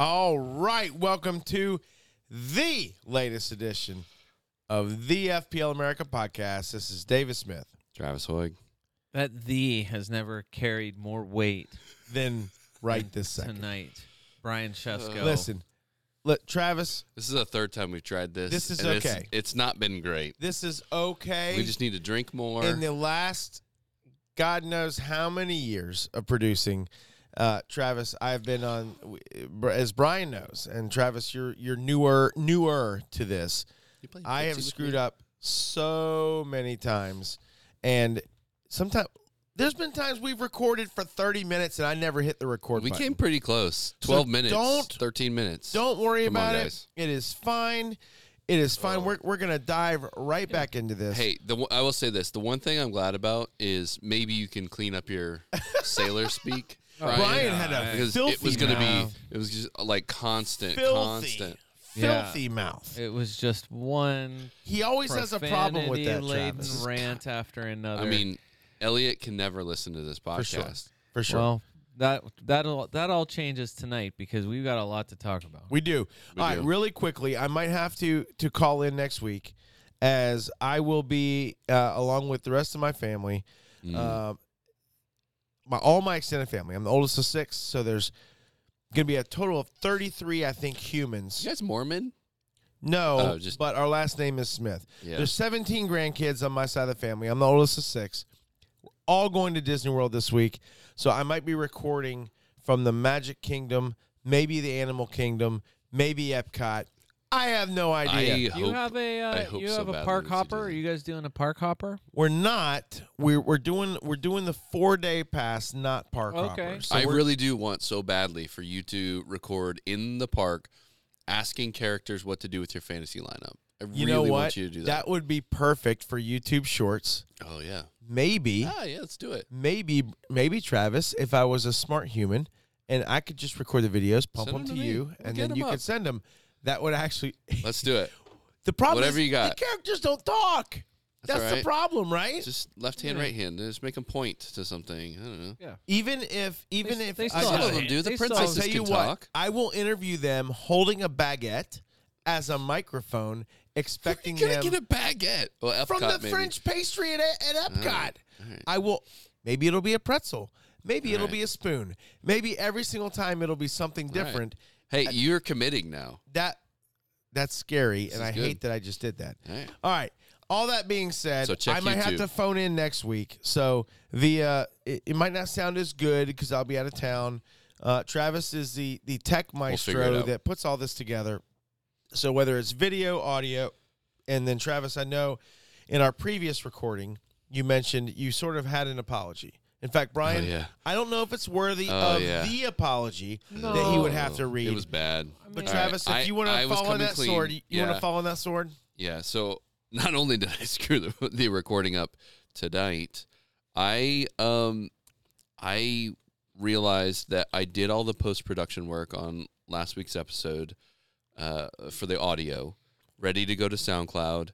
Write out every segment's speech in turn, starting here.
All right, welcome to the latest edition of the FPL America podcast. This is David Smith. Travis Hoig. That the has never carried more weight Then right this second. tonight. Brian Shesko. Uh, Listen, look, Travis, This is the third time we've tried this. This is and it's- okay. It's, not been great. this is okay. We just need to drink more. in the last God knows how many years of producing, uh, Travis, I've been on as Brian knows, and Travis, you're you're newer newer to this. I have screwed up so many times, and sometimes there's been times we've recorded for 30 minutes and I never hit the record. We button. came pretty close. Twelve minutes. don't- Thirteen minutes. Don't worry Come on, about it. It is fine. It is fine. Oh. We're we're gonna dive right back into this. Hey, the I will say this: the one thing I'm glad about is maybe you can clean up your sailor speak. Oh, Brian had a because filthy it was going to mouth. be. It was just like constant, filthy, constant. Yeah. filthy mouth. It was just one He always has a problem with that. laden Travis. rant after another. I mean, Elliot can never listen to this podcast. sure. for sure. well, that that'll that all changes tonight because we've got a lot to talk about. We do. We All right, do. really quickly, I might have to to call in next week, as I will be uh, along with the rest of my family, Mm. My all my extended family. I'm the oldest of six, so there's going to be a total of 33, I think, humans. you guys Mormon? No, Oh, just- but our last name is Smith. Yeah. There's 17 grandkids on my side of the family. I'm the oldest of six. We're all going to Disney World this week, so I might be recording from the Magic Kingdom, maybe the Animal Kingdom, maybe Epcot. I have no idea. I you hope- have a I uh, hope you so have a badly park that hopper. do. Are you guys doing a park hopper? we're not. We're we're doing we're doing the four day pass, not park Okay. hoppers. So I we're- really do want so badly for you to record in the park, asking characters what to do with your fantasy lineup. I You really know what? want you to do that. That would be perfect for YouTube Shorts. oh yeah. Maybe. Ah yeah, let's do it. maybe maybe Travis, if I was a smart human and I could just record the videos, pump Send them them to to me. you, We'll and get then you 'em could up. send them. That would actually. Let's do it. the problem Whatever is you got. the characters don't talk. That's, all the right. problem, right? Just left hand, Yeah. right hand. Just make them point to something. I don't know. Yeah. even if even They- if they I, still Some of a them do. The they still I'll princesses tell you can what, talk. I will interview them holding a baguette as a microphone, expecting You're gonna them get a baguette. Well, from Epcot, the maybe. French pastry at, at Epcot. right, all right. I will. Maybe it'll be a pretzel. Maybe it'll right. be a spoon. Maybe every single time it'll be something All right. different. Hey, you're committing now. That that's scary, and I good. hate that I just did that. All right. All right. All that being said, So I might have to phone in next week. So via it, it might not sound as good because I'll be out of town. Uh, Travis is the the tech maestro that puts all this together. So whether it's video, audio, and then Travis, I know in our previous recording you mentioned you sort of had an apology. In fact, Brian, Oh, yeah. I don't know if it's worthy Oh, of yeah. the apology that he would have to read. It was bad. but mean- Travis, All right, if I- you want to was fall on that clean. sword, you, want to fall on that sword. Yeah. So not only did I screw the, the recording up tonight, I um I realized that I did all the post production work on last week's episode uh, for the audio, ready to go to SoundCloud,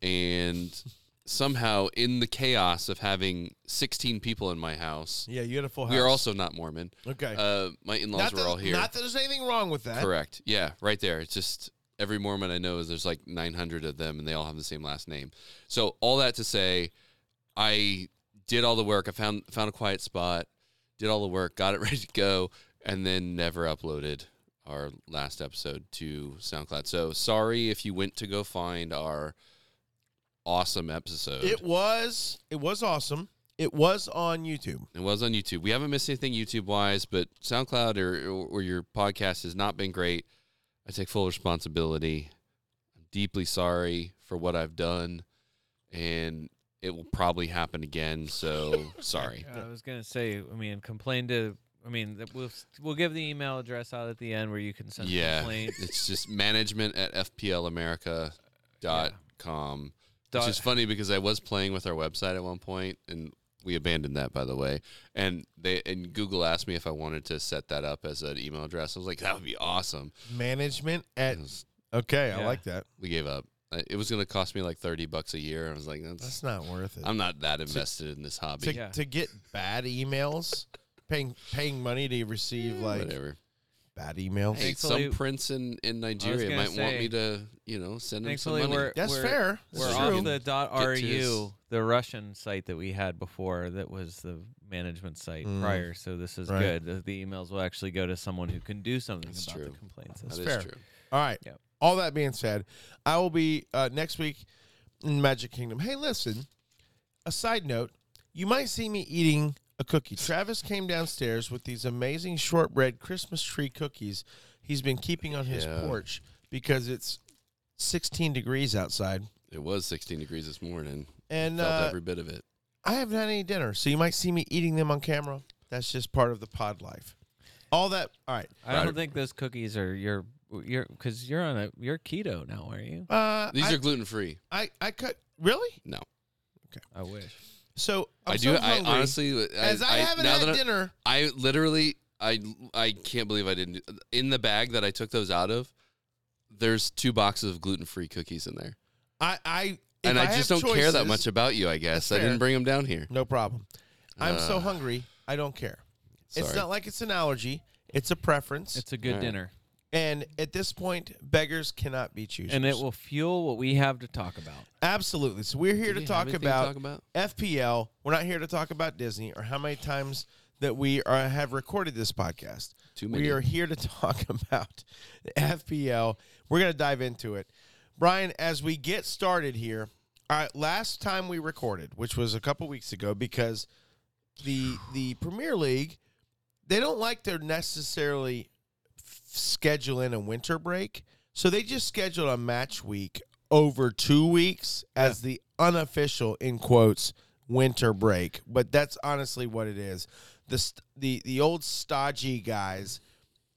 and somehow in the chaos of having 16 people in my house, Yeah, you had a full house. we are also not Mormon. okay. Uh, my in-laws not were that, all here. Not that there's anything wrong with that. Correct. Yeah, right there. It's just every Mormon I know is there's like 900 of them, and they all have the same last name. So all that to say, I did all the work. I found found a quiet spot, did all the work, got it ready to go, and then never uploaded our last episode to SoundCloud. So sorry if you went to go find our awesome episode. It was it was awesome. It was on YouTube. It was on YouTube. We haven't missed anything YouTube wise, but SoundCloud or, or your podcast has not been great. I take full responsibility. I'm deeply sorry for what I've done, and it will probably happen again. So sorry. I was gonna say. I mean, complain to. I mean, we'll we'll give the email address out at the end where you can send a Yeah, complaint. it's just management at fplamerica.com. Which is funny because I was playing with our website at one point, and we abandoned that, by the way. And they and Google asked me if I wanted to set that up as an email address. I was like, that would be awesome. Management at was- Okay, I like that. we gave up. It was going to cost me like thirty bucks a year. I was like, that's, That's not worth it. I'm not that invested in this hobby. to, Yeah. to get bad emails, paying paying money to receive like Whatever. Bad emails. Hey, Thankfully- some prince in, in Nigeria gonna might want say, me to, you know, send him some Thankfully, money. we're That's we're, fair. We're is off the dot Get to .ru, the Russian site that we had before that was the management site Mm. prior. So this is Right. good. The, the emails will actually go to someone who can do something That's about true. the complaints. That That's is fair. true. All right. Yep. All that being said, I will be uh, next week in Magic Kingdom. Hey, listen. A side note: you might see me eating a cookie. Travis came downstairs with these amazing shortbread Christmas tree cookies. He's been keeping on his Yeah. porch because it's 16 degrees outside, It was 16 degrees this morning. and Felt uh, every bit of it. I haven't had any dinner, so you might see me eating them on camera. That's just part of the pod life. All that. All right. I don't think those cookies are your your because you're on a you're keto now, are you? Uh, These I, are gluten free. I I cut really. No, Okay, I wish. So I'm i do. so I hungry. honestly, I, as I, haven't now had that dinner. I literally, I, I can't believe I didn't. In the bag that I took those out of, there's two boxes of gluten free cookies in there, I, I and I, have just don't care that much about you. I guess I didn't bring them down here. No problem. I'm so Uh, hungry. I don't care. It's not like it's an allergy. It's a preference. It's a good All right. dinner, and at this point, beggars cannot be choosers. and it will fuel what we have to talk about. absolutely. So we're here Do to talk have anything about, talk about? FPL. We're not here to talk about Disney or how many times that we are have recorded this podcast. Too many. We are here to talk about FPL. We're going to dive into it. Brian, as we get started here, all right, last time we recorded, which was a couple weeks ago, because the the Premier League, they don't like to necessarily f- schedule in a winter break, so they just scheduled a match week over two weeks as the unofficial in quotes winter break. But that's honestly what it is. The the the old stodgy guys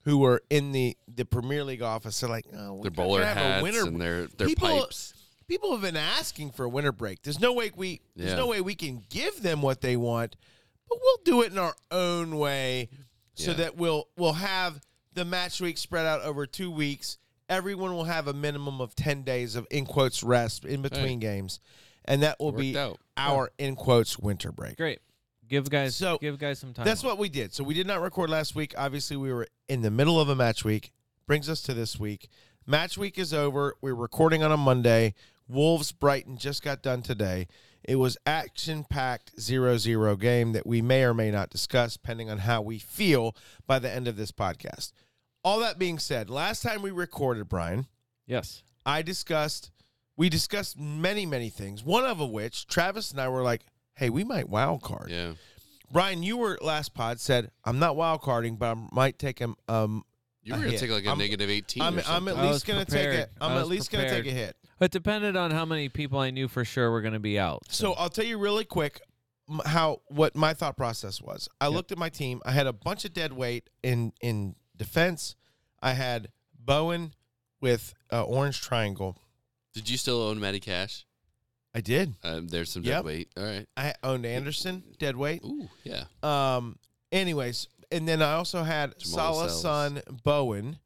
who were in the the Premier League office are like, oh, Their bowler hats winter and their their People- pipes. people have been asking for a winter break. There's no way we there's Yeah. no way we can give them what they want, but we'll do it in our own way so Yeah. that we'll we'll have the match week spread out over 2 weeks. Everyone will have a minimum of 10 days of in quotes rest in between games. And that will Worked be out. our in quotes winter break. Great. Give guys So, give guys some time. That's what we did. So we did not record last week. Obviously, we were in the middle of a match week. Brings us to this week. Match week is over. We're recording on a Monday. Wolves Brighton just got done today. It was action packed 0 0 game that we may or may not discuss, depending on how we feel by the end of this podcast. All that being said, last time we recorded, Brian, Yes. I discussed, we discussed many, many things. One of which, Travis and I were like, hey, we might wild card. Yeah. Brian, you were last pod said I'm not wild carding, but I might take him. Um, You a were gonna hit. take like a I'm- negative 18. I'm, or I'm something. at I was least gonna take prepared. it. I'm at was least gonna take prepared. a hit. It depended on how many people I knew for sure were going to be out. So I'll tell you really quick m- how what my thought process was. I Yep. looked at my team. I had a bunch of dead weight in in defense. I had Bowen with uh, orange triangle. Did you still own Matty Cash? I did. Um, there's some Yep. dead weight. All right. I owned Anderson dead weight. Ooh, yeah. Um. Anyways, and then I also had Jamal Salah, Lascelles. Son, Bowen.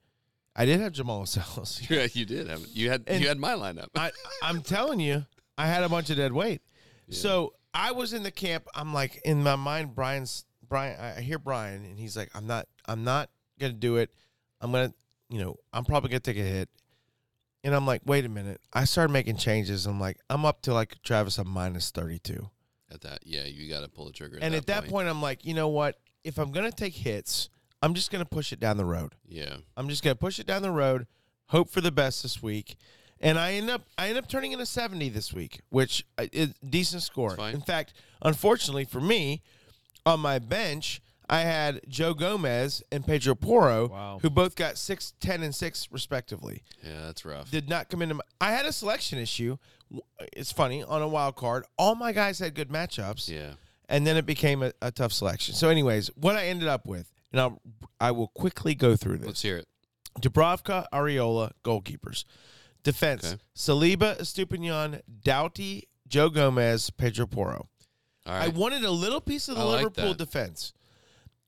I did have Jamal Lascelles. Yeah, you did have you had And- you had my lineup. I, I'm telling you, I had a bunch of dead weight. So I was in the camp. I'm like in my mind, Brian's Brian. I hear Brian, and he's like, "I'm not. I'm not gonna do it. I'm gonna, you know, I'm probably gonna take a hit." And I'm like, "Wait a minute." I started making changes. I'm like, I'm up to like Travis, I'm minus 32. At that, yeah, you got to pull the trigger. At and that at that point, point, I'm like, you know what? If I'm gonna take hits, I'm just gonna push it down the road. yeah, I'm just gonna push it down the road, hope for the best this week, and I end up I end up turning in a 70 this week, which uh, is decent score. In fact, unfortunately for me, on my bench I had Joe Gomez and Pedro Poro, Wow. who both got six, 10, and six respectively. yeah, that's rough. Did not come into. My, I had a selection issue. It's funny on a wild card. All my guys had good matchups yeah, and then it became a, a tough selection. So, anyways, what I ended up with, and I'll, I will quickly go through this. let's hear it. Dubravka, Areola, goalkeepers. Defense: Okay. Saliba, Estupinan, Doughty, Joe Gomez, Pedro Poro. All I wanted a little piece of the I Liverpool that. defense,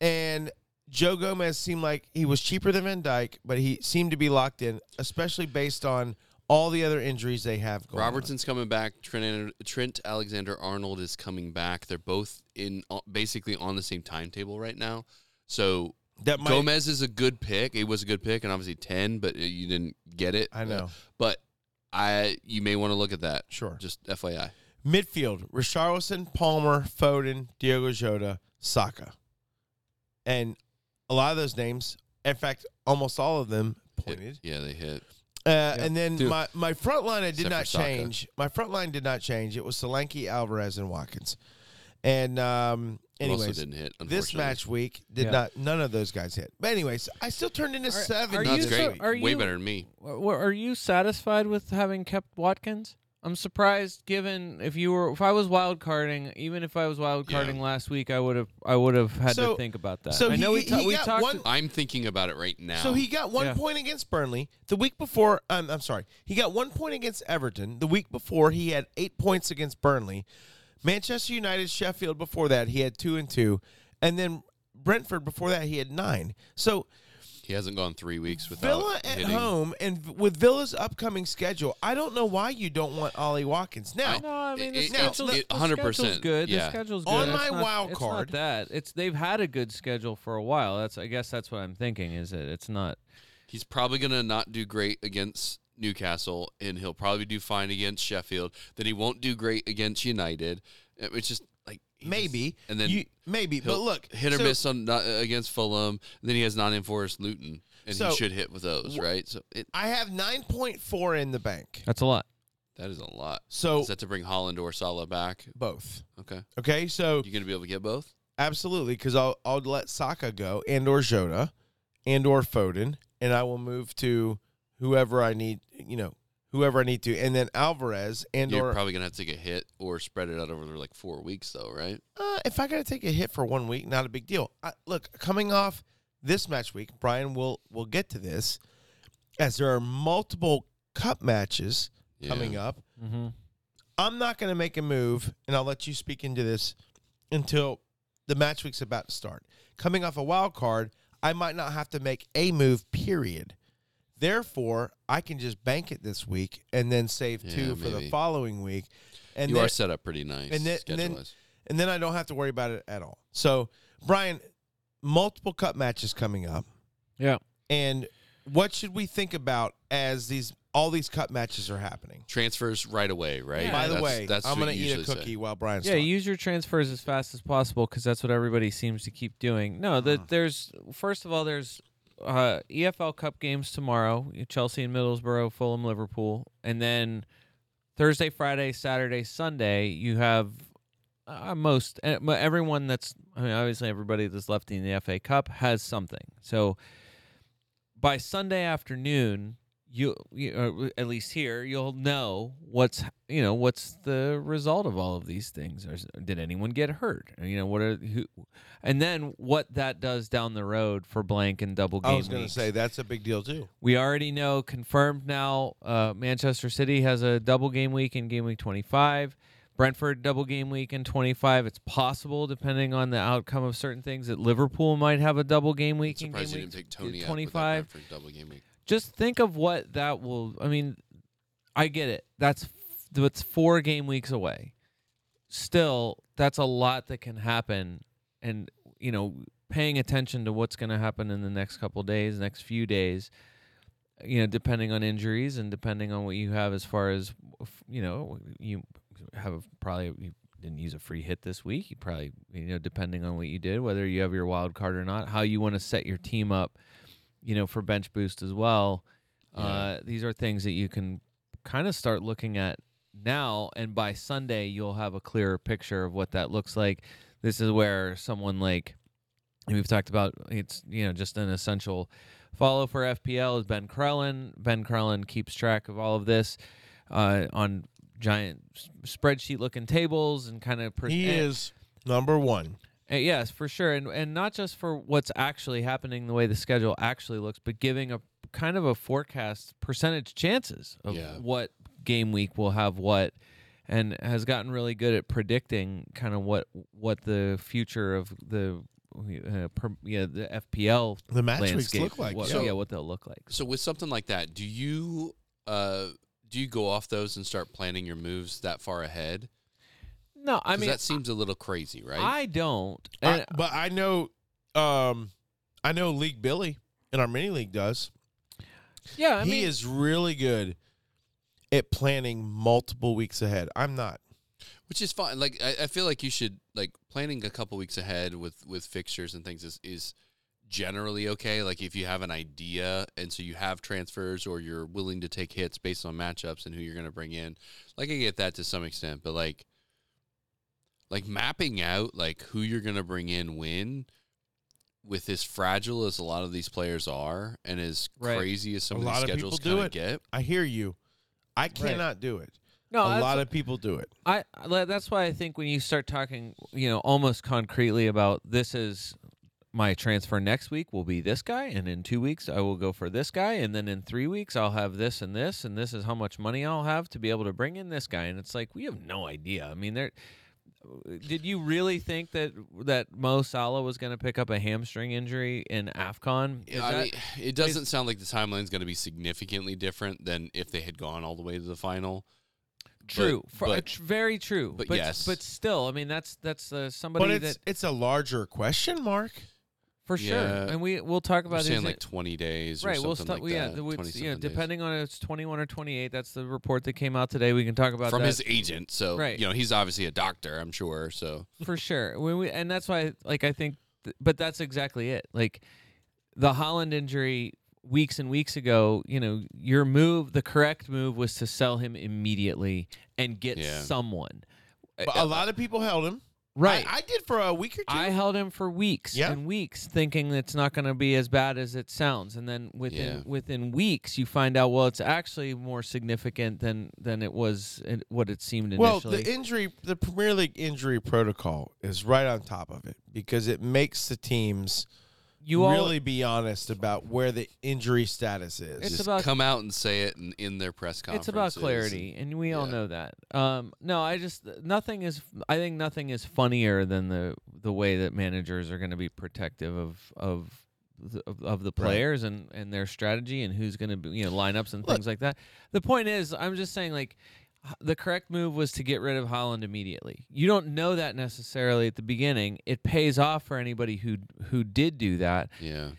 and Joe Gomez seemed like he was cheaper than Van Dijk, but he seemed to be locked in, especially based on all the other injuries they have going. on. Robertson's coming back. Trent, Trent Alexander Arnold is coming back. They're both in uh, basically on the same timetable right now. So that might. Gomez is a good pick. It was a good pick, and obviously ten, but uh, you didn't get it. I know. but I you may want to look at that. Sure. Just FYI. Midfield: Richarlison, Palmer, Foden, Diogo Jota, Saka, and a lot of those names. In fact, almost all of them Hit- pointed. Yeah, they hit. Uh, and then Dude. my, my front line, I did Except not change. My front line did not change. It was Solanke, Alvarez, and Watkins. And um, anyways, didn't hit. this match week did Yeah. not. None of those guys hit. But anyways, I still turned into Are- seven. are No, you it's so- great. week. are Way better than me. Are you satisfied with having kept Watkins? I'm surprised, given if you were, if I was wild carding, even if I was wild Yeah. carding last week, I would have, I would have had So- to think about that. so I know he- we, ta- he we got talked. one- I'm thinking about it right now. So he got one Yeah. point against Burnley the week before. Um, I'm sorry, he got one point against Everton the week before. He had eight points against Burnley. Manchester United, Sheffield before that he had two and two, and then Brentford before that he had nine. So he hasn't gone three weeks without Villa at hitting. home and with Villa's upcoming schedule, I don't know why you don't want Ollie Watkins now. no, I mean the It- it- schedule's, it- the 100%, schedule's good. yeah. The schedule's good. On It's my not- wild it's card- not that it's they've had a good schedule for a while. That's I guess that's what I'm thinking. Is that it's not. He's probably gonna not do great against Newcastle, and he'll probably do fine against Sheffield. Then he won't do great against United. It's just like he just- maybe, and then you, maybe, but look, hit or so- miss on not, against Fulham. And then he has Nottingham Forest, Luton, and So- he should hit with those, right? So it, I have nine point four in the bank. That's a lot. that is a lot. So Is that to bring Haaland or Salah back? both. Okay, Okay, so you're gonna be able to get both? Absolutely, because I'll I'll let Saka go and or Jota and or Foden, and I will move to whoever I need. You know, whoever I need to, and then Alvarez and You're or probably gonna have to take a hit or spread it out over like four weeks, though, right? uh, if I got to take a hit for one week, not a big deal. I, look, coming off this match week, Brian will will get to this, as there are multiple cup matches coming up. Mm-hmm. I'm not going to make a move, and I'll let you speak into this until the match week's about to start. Coming off a wild card, I might not have to make a move, period. Therefore, I can just bank it this week and then save Yeah, two for the following week. And you then, are set up pretty nice, and then- and then- and then I don't have to worry about it at all. So, Brian, multiple cup matches coming up. Yeah. And what should we think about as these all these cup matches are happening? transfers right away, right? Yeah. By the That's- way, that's I'm going to eat a usually say. cookie while Brian's Yeah, talking. use your transfers as fast as possible because that's what everybody seems to keep doing. No, the, Uh-huh. there's first of all there's uh, EFL Cup games tomorrow: Chelsea and Middlesbrough, Fulham, Liverpool, and then Thursday, Friday, Saturday, Sunday you have uh, most mo- everyone that's I mean obviously everybody that's left in the FA Cup has something. So by Sunday afternoon, you, you uh, at least here you'll know what's you know what's the result of all of these things. Or, did anyone get hurt? You know what are who, and then what that does down the road for blank and double game. I was going to say that's a big deal too. We already know, confirmed now. Uh, Manchester City has a double game week in game week 25. Brentford double game week in 25. It's possible, depending on the outcome of certain things, that Liverpool might have a double game week in game Surprised you week didn't take Toney 25. out for double game week. Just think of what that will. I mean, I get it. That's that's four game weeks away. Still, that's a lot that can happen, and you know, paying attention to what's going to happen in the next couple days, next few days. You know, depending on injuries and depending on what you have as far as you know, you have probably you didn't use a free hit this week. You probably you know, depending on what you did, whether you have your wild card or not, how you want to set your team up you know, for bench boost as well. Uh, these are things that you can kind of start looking at now, and by Sunday you'll have a clearer picture of what that looks like. This is where someone like we've talked about it's you know just an essential follow for FPL is Ben Crellin. Ben Crellin keeps track of all of this uh, on giant s- spreadsheet looking tables and kind of He is number one. Uh, yes, for sure, and and not just for what's actually happening, the way the schedule actually looks, but giving a kind of a forecast percentage chances of Yeah. what game week will have what, and has gotten really good at predicting kind of what what the future of the uh, per, yeah the FPL The match weeks landscape look like. what, yeah. yeah what they'll look like. So with something like that, do you uh do you go off those and start planning your moves that far ahead? No, I mean that seems a little crazy, right? I don't. I- but I know, um, I know League Billy in our mini league does. Yeah, I he mean, is really good at planning multiple weeks ahead. I'm not. which is fine. Like I, I feel like you should like planning a couple weeks ahead with with fixtures and things is is generally okay. Like if you have an idea and so you have transfers or you're willing to take hits based on matchups and who you're going to bring in, like I get that to some extent. But like like mapping out like who you're going to bring in when with as fragile as a lot of these players are and as Right. crazy as some A of these lot of schedules people do kind it. of get I hear you. I cannot do it. no, a lot of people do it. I I- that's why I think when you start talking, you know, almost concretely about this is my transfer next week will be this guy, and in two weeks I will go for this guy, and then in three weeks I'll have this and this, and this is how much money I'll have to be able to bring in this guy, and it's like we have no idea. I mean, there. Did you really think that that Mo Salah was going to pick up a hamstring injury in Afcon? Is Yeah, I that- mean, it doesn't sound like the timeline is going to be significantly different than if they had gone all the way to the final. true, but- For- but- very true. but but yes. but still, I mean, that's that's uh, somebody But it's that it's a larger question mark. For sure, Yeah. and we we'll talk We're about saying like 20 days or right. something We'll start. like yeah, that. the- 20 it's, you know, something days. depending on if it's twenty one or twenty eight. That's the report that came out today. We can talk about From that his agent. So, Right. you know, he's obviously a doctor, I'm sure. So, for sure. When we and that's why, like, I think, th- but that's exactly it. Like the Haaland injury weeks and weeks ago. You know, your move, the correct move was to sell him immediately and get Yeah. someone. But a lot of people held him. Right. I, I did for a week or two. I held him for weeks Yeah. and weeks, thinking it's not going to be as bad as it sounds, and then within Yeah. within weeks, you find out well, it's actually more significant than than it was in, what it seemed initially. well, the injury, the Premier League injury protocol is right on top of it because it makes the teams you all really be honest about where the injury status is. It's just about- come out and say it in, in their press conference. it's about clarity, and we all know that. Um, no, I just nothing is. I think nothing is funnier than the the way that managers are going to be protective of of. the- Of, of the Right. players and, and their strategy and who's going to be you know lineups and Look- things like that. The point is, I'm just saying like h- the correct move was to get rid of Haaland immediately. You don't know that necessarily at the beginning. It pays off for anybody who who did do that Yeah.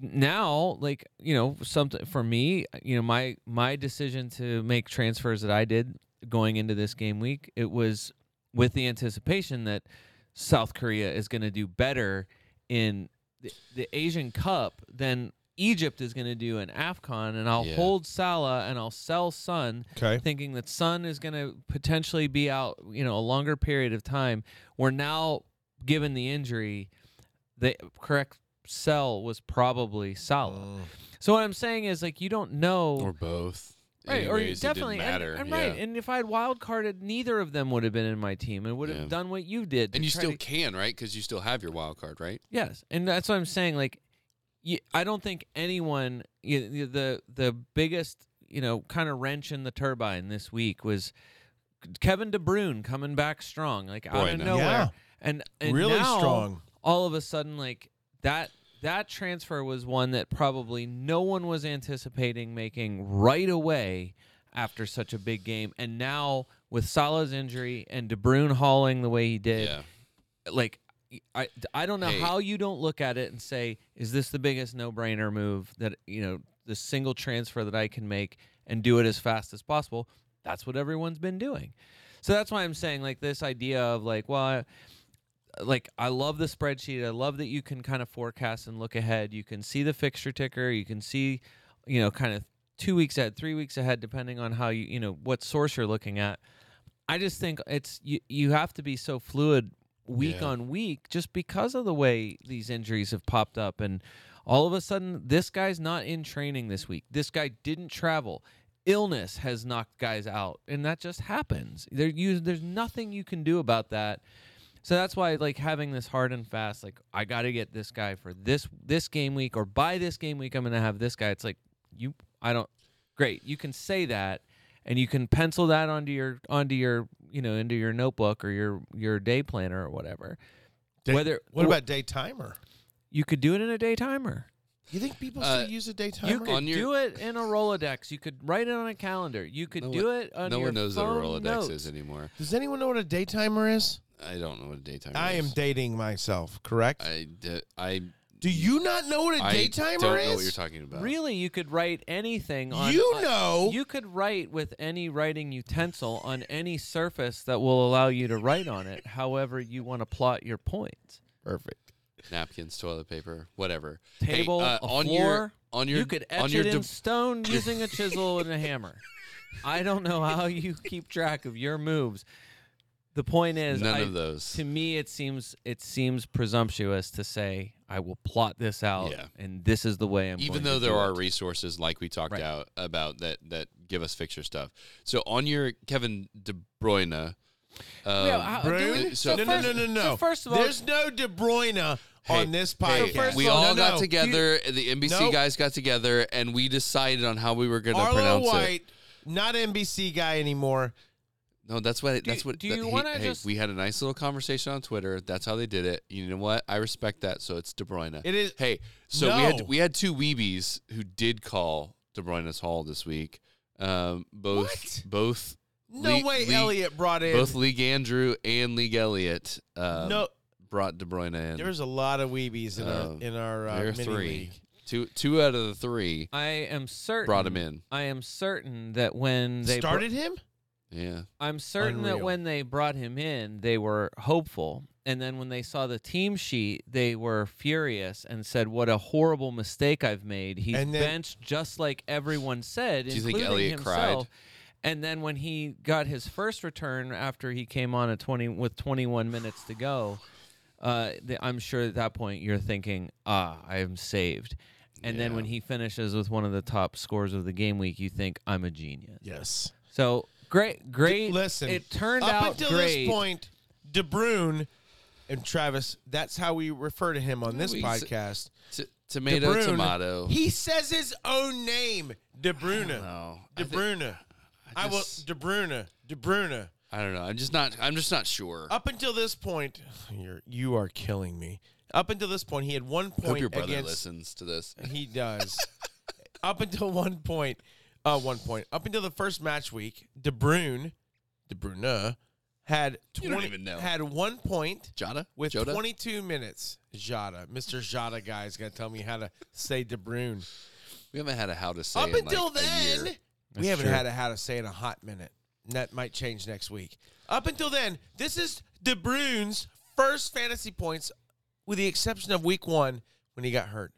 now like you know something for me you know my my decision to make transfers that i did going into this game week it was with the anticipation that south korea is going to do better in the, the asian cup than egypt is going to do in afcon and i'll Yeah. hold salah and i'll sell sun okay. thinking that Sun is going to potentially be out, you know, a longer period of time. We're now given the injury, the correct sell was probably Salah. Mm. So what I'm saying is like you don't know. Or both. Right, or Anyways, definitely, it didn't matter. and, and yeah. right. And if I had wild carded, neither of them would have been in my team and would have Yeah. done what you did. to and you try still to- can, right? Because you still have your wild card, right? Yes, and that's what I'm saying. Like, you, I don't think anyone you, you- the the biggest you know kind of wrench in the turbine this week was Kevin De Bruyne coming back strong, like out of no. nowhere, Yeah. and, and really now, strong. All of a sudden, like that that transfer was one that probably no one was anticipating making right away after such a big game, and now with Salah's injury and De Bruyne hauling the way he did Yeah. like I, I don't know Hey. how you don't look at it and say is this the biggest no-brainer move that you know the single transfer that I can make and do it as fast as possible? That's what everyone's been doing. So that's why I'm saying like this idea of like well I, like I love the spreadsheet. I love that you can kind of forecast and look ahead. You can see the fixture ticker. You can see you know kind of 2 weeks ahead 3 weeks ahead depending on how you you know what source you're looking at. I just think it's you you have to be so fluid week Yeah. on week just because of the way these injuries have popped up and all of a sudden this guy's not in training this week. This guy didn't travel. Illness has knocked guys out and that just happens. There you there's nothing you can do about that. So that's why like having this hard and fast like I got to get this guy for this this game week or by this game week I'm going to have this guy. It's like you I don't great. You can say that and you can pencil that onto your onto your you know into your notebook or your your day planner or whatever. Day- Whether what about day timer? you could do it in a day timer. You think people Uh, still use a day timer? You timer? could On your- do it in a Rolodex. You could write it on a calendar. You could No do one- it on your no one knows that a phone Rolodex notes. is anymore. Does anyone know what a day timer is? I don't know what a daytime I is. I am dating myself, correct? I, d- I Do you not know what a I daytimer don't is? know what you're talking about. Really, you could write anything on. You uh, know. You could write with any writing utensil on any surface that will allow you to write on it. However, you want to plot your points. Perfect. Napkins, toilet paper, whatever. Table, hey, uh, a on floor. your on your you could on etch your it in de- stone using a chisel and a hammer. I don't know how you keep track of your moves. The point is, none I- of those. to me it seems it seems presumptuous to say I will plot this out Yeah. and this is the way I'm even going though to there do are it. resources like we talked Right. out about that that give us fixture stuff. So on your Kevin De Bruyne, um, Yeah, how- do Brune? we- so- no, first- no, no, no, no. so first of all- there's no De Bruyne hey, on this hey, podcast. first we of all- all No, got no. together. The NBC Nope. guys got together, and we decided on how we were going to Arlo pronounce it. White, not NBC guy anymore. No, that's what. Do- that's what. do that- you he- wanna hey, just- we had a nice little conversation on Twitter. That's how they did it. You know what? I respect that. So it's De Bruyne. It is. Hey, so we had we had two weebies who did call De Bruyne's Hall this week. Um, both What? both No Lee- way Lee- Elliot brought in. both League Andrew and League Elliot. Um, no, brought De Bruyne in. there's a lot of weebies in Um, our in our uh, there are mini three. league. Two two out of the three I am certain brought him in. I am certain that when they br- Started him. Yeah. I'm certain that when they brought him in, they were hopeful. And then when they saw the team sheet, they were furious and said, "What a horrible mistake I've made." He's And then- benched just like everyone said, Do you think including Elliott cried? himself. And then when he got his first return after he came on at 20 with 21 minutes to go, uh, the, I'm sure at that point you're thinking, "Ah, I am saved." And then when he finishes with one of the top scores of the game week, you think, "I'm a genius." Yes. So great, great. Listen, it turned out. up out until great. this point, De Bruyne and Travis. That's how we refer to him on this we s- podcast. T- tomato, Bruyne, tomato. He says his own name, De Bruyne. I De think- Bruyne. I, will. just- De Bruyne. De Bruyne. I don't know. I'm just not. I'm just not sure. Up until this point, you're you are killing me. Up until this point, he had one Hope point your brother against. listens to this. He does. Up until one point, uh, one point. Up until the first match week, De Bruyne, De Bruyne, had You twenty. don't even know. Had one point Jada with Jota? 22 minutes. Jada, Mr. Jada guy is gonna tell me how to say De Bruyne. We haven't had a how to say Up in like until a then, year. we That's haven't true. had a how to say in a hot minute. And that might change next week. Up until then, this is De Bruyne's first fantasy points, with the exception of week one when he got hurt.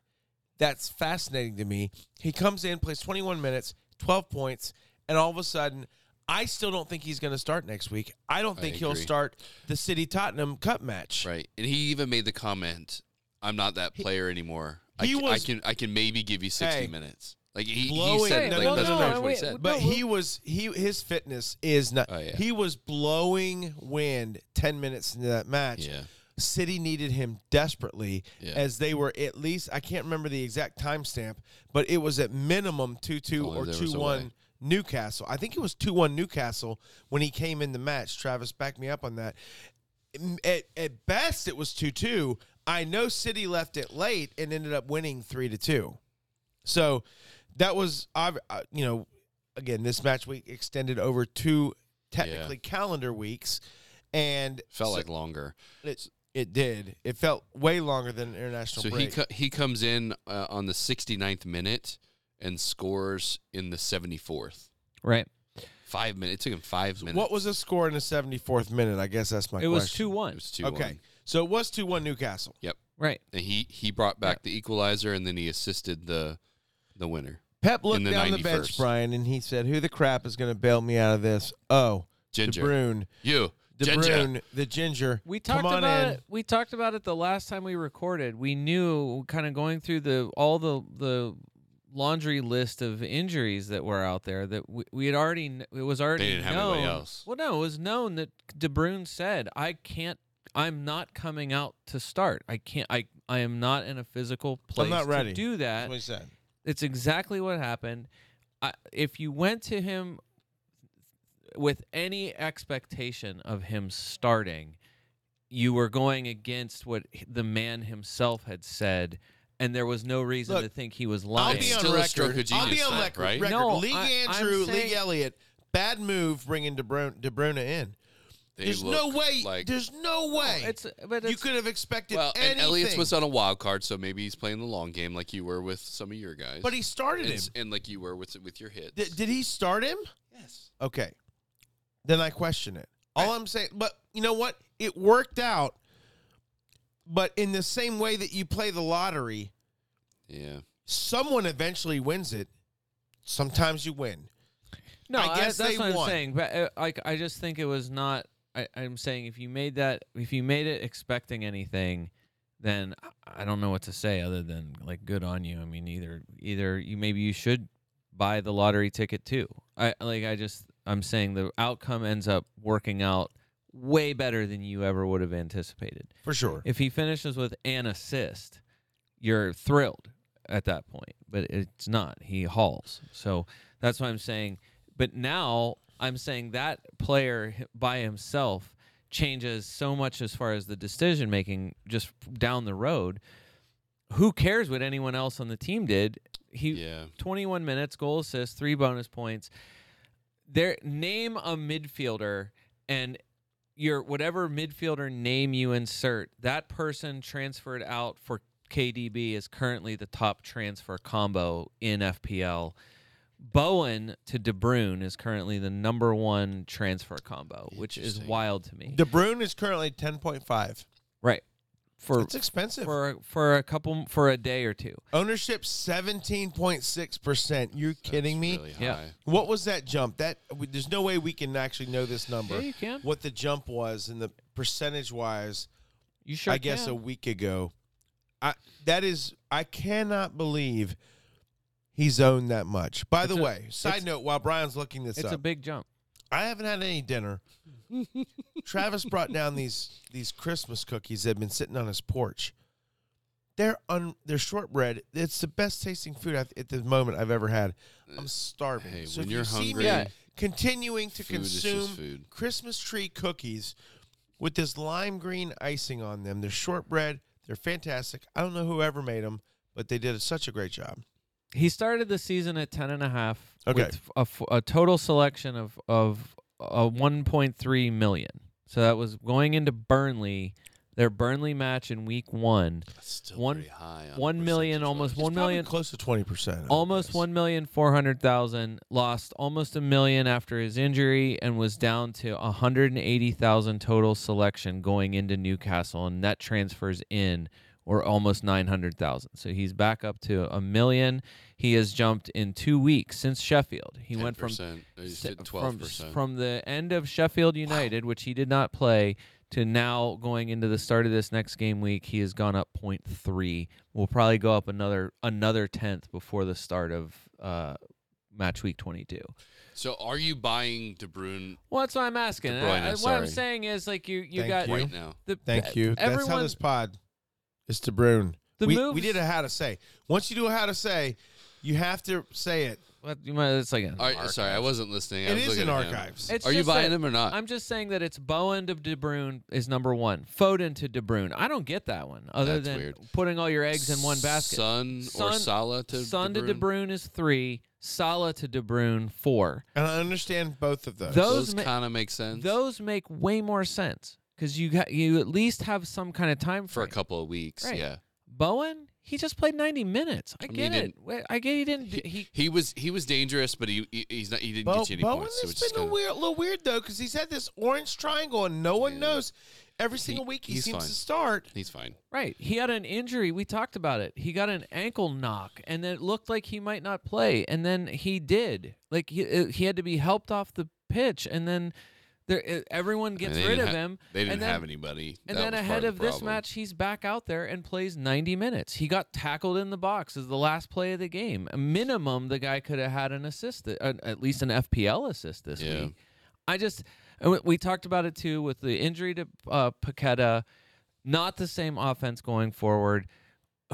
That's fascinating to me. He comes in, plays 21 minutes, 12 points, and all of a sudden, I still don't think he's going to start next week. I don't I think he'll start the City Tottenham Cup match. Right, and he even made the comment, "I'm not that player anymore. I, he I was- can I can maybe give you 60 Hey, minutes." Like he, he said, no, like no, that's no, no, much what he said. But No, he was he his fitness is not. Oh, yeah. He was blowing wind ten minutes into that match. Yeah, City needed him desperately, Yeah. as they were at least I can't remember the exact timestamp, but it was at minimum two two or two was a way. one Newcastle. I think it was two one Newcastle when he came in the match. Travis, back me up on that. At, at best, it was two two. I know City left it late and ended up winning three to two. So that was, uh, you know, again, this match week extended over two technically calendar weeks, and felt so like longer. it, it did. It felt way longer than an international So he co- he comes in uh, on the 69th minute and scores in the 74th. Right. Five minutes. It took him five minutes. what was the score in the 74th minute? I guess that's my it was question. two It was two. Okay. So it was 2 1 Newcastle. Yep. Right. And he he brought back the equalizer and then he assisted the the winner. Pep looked In the down the bench, Brian, and he said, Who the crap is going to bail me out of this? Oh, Ginger. De Bruyne. You. De Ginger. Bruyne, the ginger. We Come talked on about in. it. We talked about it the last time we recorded. We knew kind of going through the all the the laundry list of injuries that were out there that we, we had already it was already they didn't have known. anybody else. Well, no, it was known that De Bruyne said, "I can't. I'm not coming out to start. I can't. I I am not in a physical place I'm not ready." to do That's that." what he said. It's exactly what happened. I, if you went to him with any expectation of him starting, you were going against what the man himself had said, and there was no reason Look, to think he was lying. I'll lying. be on still a record. stroke of I'll be on though, record. right? record. No, League I- Andrew, saying- League Elliott, bad move bringing De Bruyne, in. They There's no way. Like, there's no oh, way. It's but you could have expected well, anything. and Elliott's was on a wild card, so maybe he's playing the long game like you were with some of your guys. but he started and, him. and like you were with with your hits. Did, did he start him? yes. Okay. Then I question it. All I'm saying, but you know what? It worked out. But in the same way that you play the lottery, Yeah. someone eventually wins it. Sometimes you win. no. I guess that's they what won. I'm saying. But uh, like, I just think it was not. I, I'm saying if you made that, if you made it expecting anything, then I- I don't know what to say other than like good on you. I mean, either either you maybe you should buy the lottery ticket too. I like. I just I'm saying the outcome ends up working out way better than you ever would have anticipated. For sure. If he finishes with an assist, you're thrilled at that point, but it's not. He hauls. So that's why I'm saying. But now I'm saying that player by himself changes so much as far as the decision making just down the road. Who cares what anyone else on the team did? He Yeah. 21 minutes, goal assist, three bonus points. There, name a midfielder and your whatever midfielder name you insert, that person transferred out for KDB is currently the top transfer combo in FPL. Bowen to De Bruyne is currently the number one transfer combo, which is wild to me. De Bruyne is currently 10.5. right. For It's expensive. for for a couple for a day or two. Ownership 17.6%. You're kidding me? Really Yeah. What was that jump? That there's no way we can actually know this number. Yeah, you can. What the jump was and the percentage wise, You sure I guess a week ago. I that is I cannot believe he's owned that much. By It's the a- way, side note while Brian's looking this it's up. a big jump. I haven't had any dinner. Travis brought down these these Christmas cookies that have been sitting on his porch. They're un they're shortbread. It's the best tasting food I've, at the moment I've ever had. I'm starving. Hey, so when if you're you see hungry, me Yeah. continuing to food consume food. Christmas tree cookies with this lime green icing on them, they're shortbread. They're fantastic. I don't know whoever made them, but they did such a great job. He started the season at ten and a half. Okay. With a, f- a total selection of of uh, 1.3 million. So that was going into Burnley, their Burnley match in week one. That's still One- pretty high. On one million, almost It's one probably million, close to twenty percent. almost one million four hundred thousand. Lost almost a million after his injury and was down to 180,000 total selection going into Newcastle, and net transfers in or almost 900,000. So he's back up to a million. He has jumped in two weeks since Sheffield. He went from He's twelve from, percent. from the end of Sheffield United, which he did not play, to now going into the start of this next game week, he has gone up 0.3. We'll probably go up another another tenth before the start of uh, match week 22. So are you buying De Bruyne Well, that's what I'm asking. De I- Bruyne, I- what I'm saying is like you you Thank got you. right now? the Thank you. That's how this pod is to Brune. the we, moves. we did a how to say. Once you do a how to say, you have to say it. What, you might, it's like a, All right, sorry, I wasn't listening. I It was is looking in at him. archives. It's Are you just buying that- him or not? I'm just saying that it's Bowen to De Bruyne is number one. Foden to De Bruyne. I don't get that one. Other That's than weird. putting all your eggs in one basket. Son, or Son- Salah to Son De to De Bruyne? Bruyne is three. Salah to De Bruyne four. And I understand both of those. Those Those ma- kind of make sense Those make way more sense because you got you at least have some kind of time for a couple of weeks. Right. Yeah, Bowen, he just played 90 minutes. I I get he it. I get he didn't. he, He, he was he was dangerous, but he, he he's not he didn't Bo- get you any Bowen points. So has it's just been a kinda- weird, little weird though, because he's had this orange triangle, and no one Yeah. knows. Every single week he seems fine. to start. He's fine. right. He had an injury. We talked about it. He got an ankle knock, and then it looked like he might not play, and then he did. Like he uh, he had to be helped off the pitch, and then there everyone gets rid of ha- him. They didn't and then, have anybody. And That then ahead the of this match, he's back out there and plays 90 minutes. He got tackled in the box as the last play of the game. A minimum, the guy could have had an assist, uh, at least an FPL assist this Yeah. week. I just, we- we talked about it too with the injury to uh, Paqueta. Not the same offense going forward.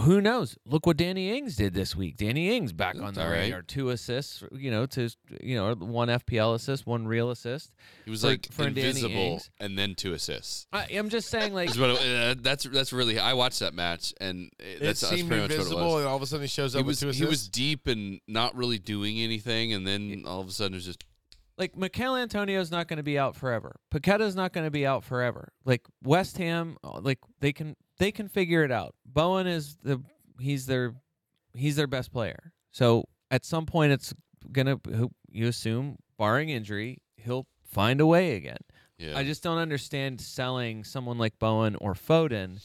Who knows? Look what Danny Ings did this week. Danny Ings back on the All right. radar. Two assists, you know, to you know, one FPL assist, one real assist. He was for- like for Danny invisible Ings. and then two assists. I, I'm just saying, like, Is what it- uh, that's that's really. I watched that match and it, It that's, that's seemed pretty much what it invisible, was. and all of a sudden he shows He up was with two he was deep and not really doing anything, and then all of a sudden it's just like Michael Antonio's not going to be out forever. Paqueta's not going to be out forever. Like West Ham, uh, like they can they can figure it out. Bowen is the he's their he's their best player. So at some point, it's gonna you assume, barring injury, he'll find a way again. Yeah. I just don't understand selling someone like Bowen or Foden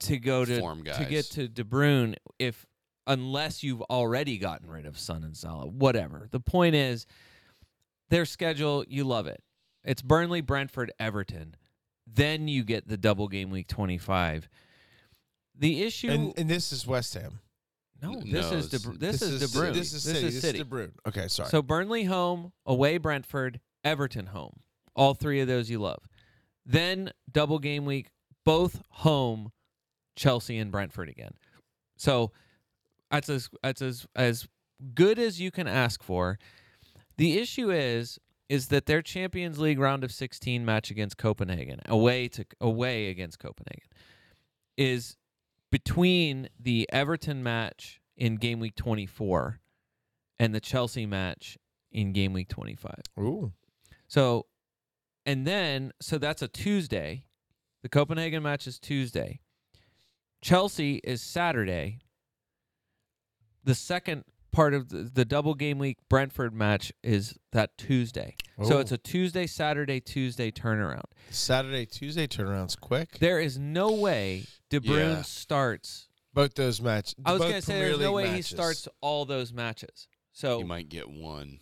to go to to get to De Bruyne if unless you've already gotten rid of Sun and Salah. Whatever. The point is, their schedule, you love it. It's Burnley, Brentford, Everton. Then you get the double game week twenty five. The issue, And, and this is West Ham. no, this no, is De, it's- this, is De Bruyne. This is City. This is City. De Bruyne. Okay, sorry. So Burnley home, away Brentford, Everton home. All three of those you love. Then double game week, both home, Chelsea and Brentford again. So that's as that's as as good as you can ask for. The issue is is that their Champions League round of 16 match against Copenhagen, away to away against Copenhagen, is between the Everton match in game week 24 and the Chelsea match in game week 25. Ooh. So, and then, so that's a Tuesday. The Copenhagen match is Tuesday. Chelsea is Saturday. The second part of the, the double game week Brentford match is that Tuesday. So Oh. it's a Tuesday, Saturday, Tuesday turnaround. Saturday, Tuesday turnaroun's quick. There is no way De Bruyne Yeah. starts. Both those matches. I was going to say there's no way matches. he starts all those matches. So you might get one.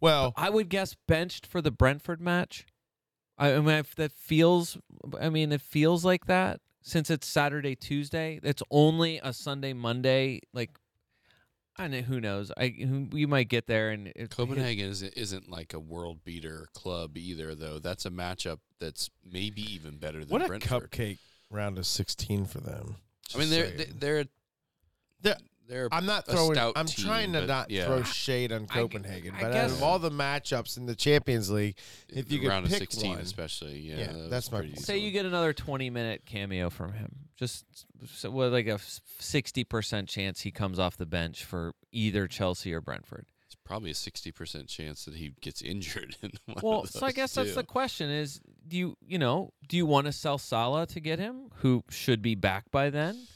Well, I would guess benched for the Brentford match. I, I mean, if that feels. I mean, it feels like that since it's Saturday, Tuesday. It's only a Sunday, Monday. Like, I know who knows. I who- we might get there and it, Copenhagen isn't, isn't like a world beater club either, though. That's a matchup that's maybe even better than what a Brentford. cupcake round of 16 for them. I mean, Just they're saying. they're They're- they're I'm not a throwing. stout I'm team, trying to not yeah. throw shade on I- Copenhagen, I but out guess- of all the matchups in the Champions League, if you could round of pick 16 one- especially. Yeah, Yeah, that that's my pretty point. say easy. you get another 20 minute cameo from him. Just so, what, like a 60% chance he comes off the bench for either Chelsea or Brentford. It's probably a sixty percent chance that he gets injured. In one Well, so I guess that's the question: is do you you know do you want to sell Salah to get him, who should be back by then?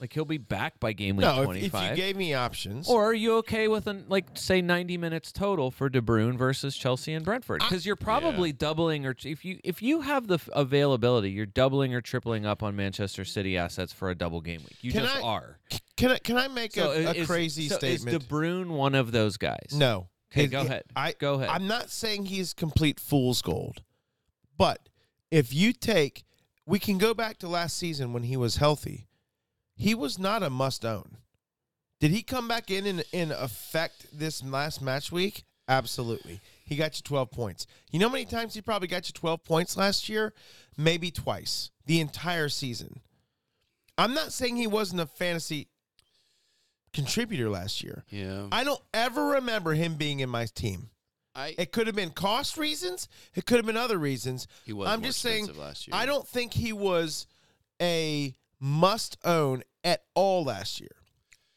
Like he'll be back by game week No, if, if you gave me options, or are you okay with an like say ninety minutes total for De Bruyne versus Chelsea and Brentford? Because you're probably doubling or if you if you have the availability, you're doubling or tripling up on Manchester City assets for a double game week. You Can just I- are. can I can I make So a, a is, crazy so statement? Is De Bruyne one of those guys? no. Okay, It- go it- ahead. I Go ahead. I'm not saying he's complete fool's gold, but if you take, we can go back to last season when he was healthy. He was not a must own. Did he come back in and, and affect this last match week? Absolutely. He got you 12 points. You know how many times he probably got you 12 points last year? Maybe twice the entire season. I'm not saying he wasn't a fantasy contributor last year. Yeah, I don't ever remember him being in my team. I It could have been cost reasons. It could have been other reasons. he was. I'm just saying. last year. I don't think he was a must own at all last year.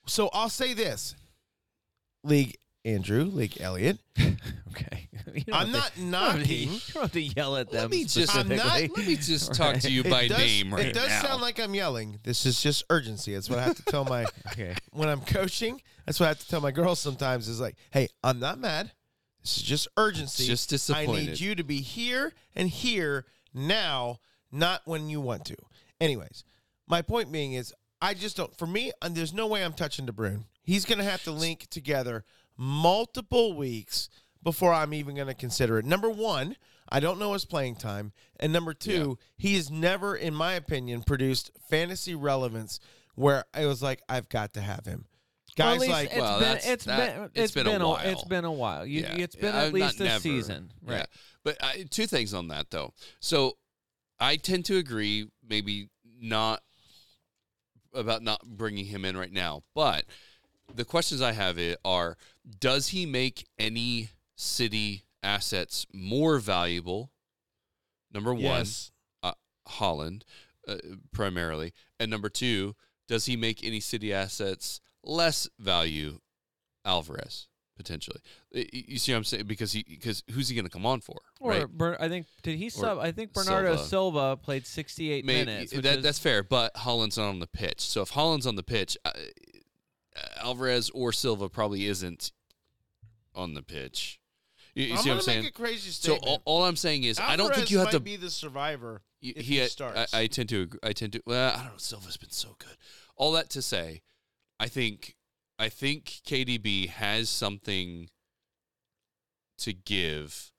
So I'll say this: League Andrew, League Elliott. okay. I'm not you don't to- knocking. You don't have to yell at them. Let me just. I'm not- let me just talk to you by does, name right It does now. sound like I'm yelling. This is just urgency. That's what I have to tell my Okay. when I'm coaching. That's what I have to tell my girls sometimes. Is like, hey, I'm not mad. This is just urgency. Just disappointed. I need you to be here and here now, not when you want to. Anyways, my point being is, I just don't. For me, and there's no way I'm touching De Bruyne. He's going to have to link together multiple weeks before I'm even going to consider it. Number one, I don't know his playing time, and number two, he has never, in my opinion, produced fantasy relevance where I was like, I've got to have him. Guys at least like it's Well, been that's- it's that- been it's it's been a been while. it's been a while. You, Yeah. it's been Uh, at least a never. season, Yeah. right? But I, two things on that though. So I tend to agree, maybe not about not bringing him in right now, but the questions I have are: Does he make any city assets more valuable? Number one, Yes. Haaland, uh, primarily, and number two, does he make any city assets less value? Alvarez. Potentially. Y- y- You see what I'm saying? Because he because who's he going to come on for? Or right? Ber- I think did he sub? I think Bernardo Silva. Silva, played 68 Maybe- minutes. Which that, is, that's fair, but Haaland's not on the pitch. So if Haaland's on the pitch, uh, Alvarez or Silva probably isn't on the pitch. You, you see what I'm saying? make a crazy So all, all I'm saying is, I don't think you have might to be the survivor. Y- if he, he starts. I, I tend to. I tend to. Well, I don't know. Silva's been so good. All that to say, I think I think KDB has something to give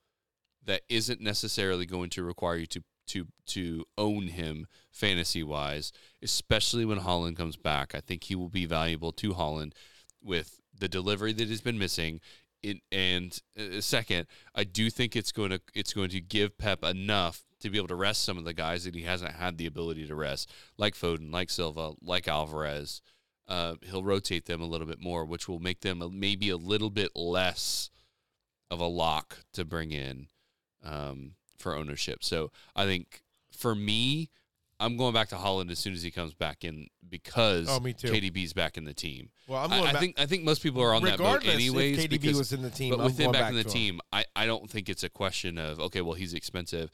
that isn't necessarily going to require you to to to own him fantasy wise, especially when Haaland comes back. I think he will be valuable to Haaland with the delivery that has been missing. It, and uh, second, I do think it's going to it's going to give Pep enough to be able to rest some of the guys that he hasn't had the ability to rest, like Foden, like Silva, like Alvarez. Uh, he'll rotate them a little bit more, which will make them maybe a little bit less of a lock to bring in um, for ownership. So I think for me, I'm going back to Haaland as soon as he comes back in because Oh, me too. KDB's back in the team. Well, I'm going I back. think I think most people are on that boat anyways. KDB because, was in the team, but I'm with him back, back in the him. team, I, I don't think it's a question of okay, well he's expensive.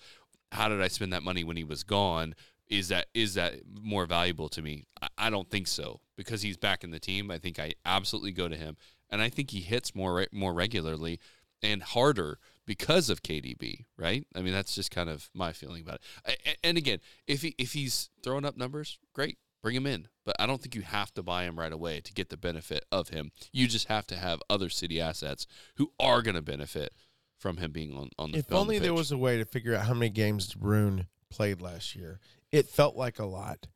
How did I spend that money when he was gone? Is that is that more valuable to me? I, I don't think so because he's back in the team. I think I absolutely go to him, and I think he hits more re- more regularly and harder because of KDB. Right? I mean that's just kind of my feeling about it. I- And again, if he if he's throwing up numbers, great, bring him in. But I don't think you have to buy him right away to get the benefit of him. You just have to have other city assets who are going to benefit from him being on on the. If on the only there was a way to figure out how many games Rune played last year. It felt like a lot.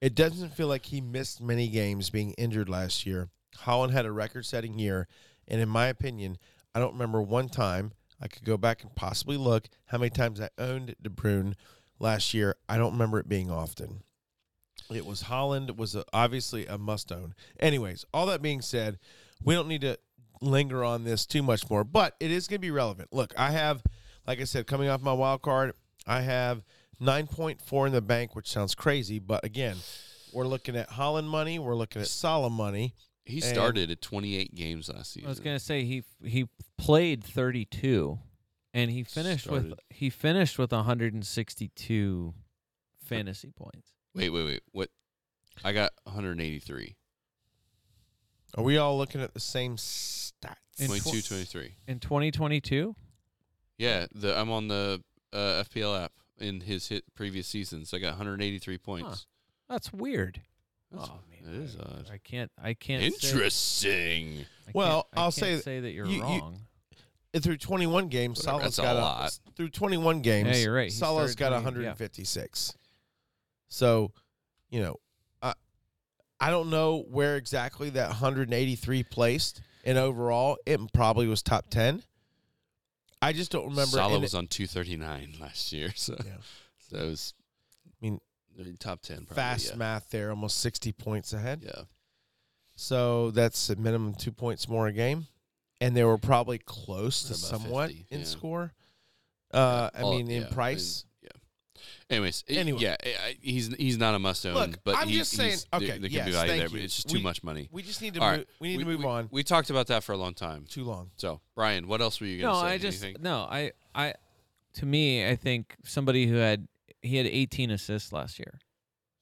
It doesn't feel like he missed many games being injured last year. Haaland had a record-setting year, and in my opinion, I don't remember one time. I could go back and possibly look how many times I owned De Bruyne last year. I don't remember it being often. It was Haaland was a, obviously a must own. Anyways, all that being said, we don't need to linger on this too much more, but it is going to be relevant. Look, I have, like I said, coming off my wild card, I have 9.4 in the bank, which sounds crazy, but again, we're looking at Haaland money, we're looking at Salah money. He And- started at 28 games last season. I was gonna say he he played 32, and he finished with Started. he finished with 162 fantasy points. Wait, wait, wait. What? I got 183. Are we all looking at the same stats? In 22, tw- 23. In 2022, Yeah, the I'm on the uh, FPL app in his hit previous seasons. I got 183 points. that's weird. That's- oh it man, is I, odd. I can't. I can't. Say, Interesting. I can't- Well, I I'll can't say- say that you're you- you- wrong. And through 21 games, Whatever, Salah's that's a got lot. through 21 games. Yeah, you're right. He Salah's started got 20 yeah. 156. So, you know, I I don't know where exactly that 183 placed, and overall, it probably was top 10. I just don't remember. Salah was it- on 239 last year, so Yeah. so it was. I mean, top 10. Probably, fast yeah. math there, almost 60 points ahead. Yeah. So that's a minimum two points more a game, and they were probably close to somewhat 50, in yeah. score. Uh, I All- mean, in yeah, price. Yeah. Anyways, Anyway. yeah, I- I- he's he's not a must own, Look, but I'm he- just saying- he's- there- okay, there, can yes, be value thank there, but you. it's just too We- much money. We just need to All move. right, we need to move we- on. We talked about that for a long time. Too long. So, Brian, what else were you going No, to say? I just Anything? no. I I to me, I think somebody who had he had 18 assists last year.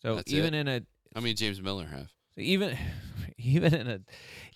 So That's even it? in a How many James Miller have? even even in a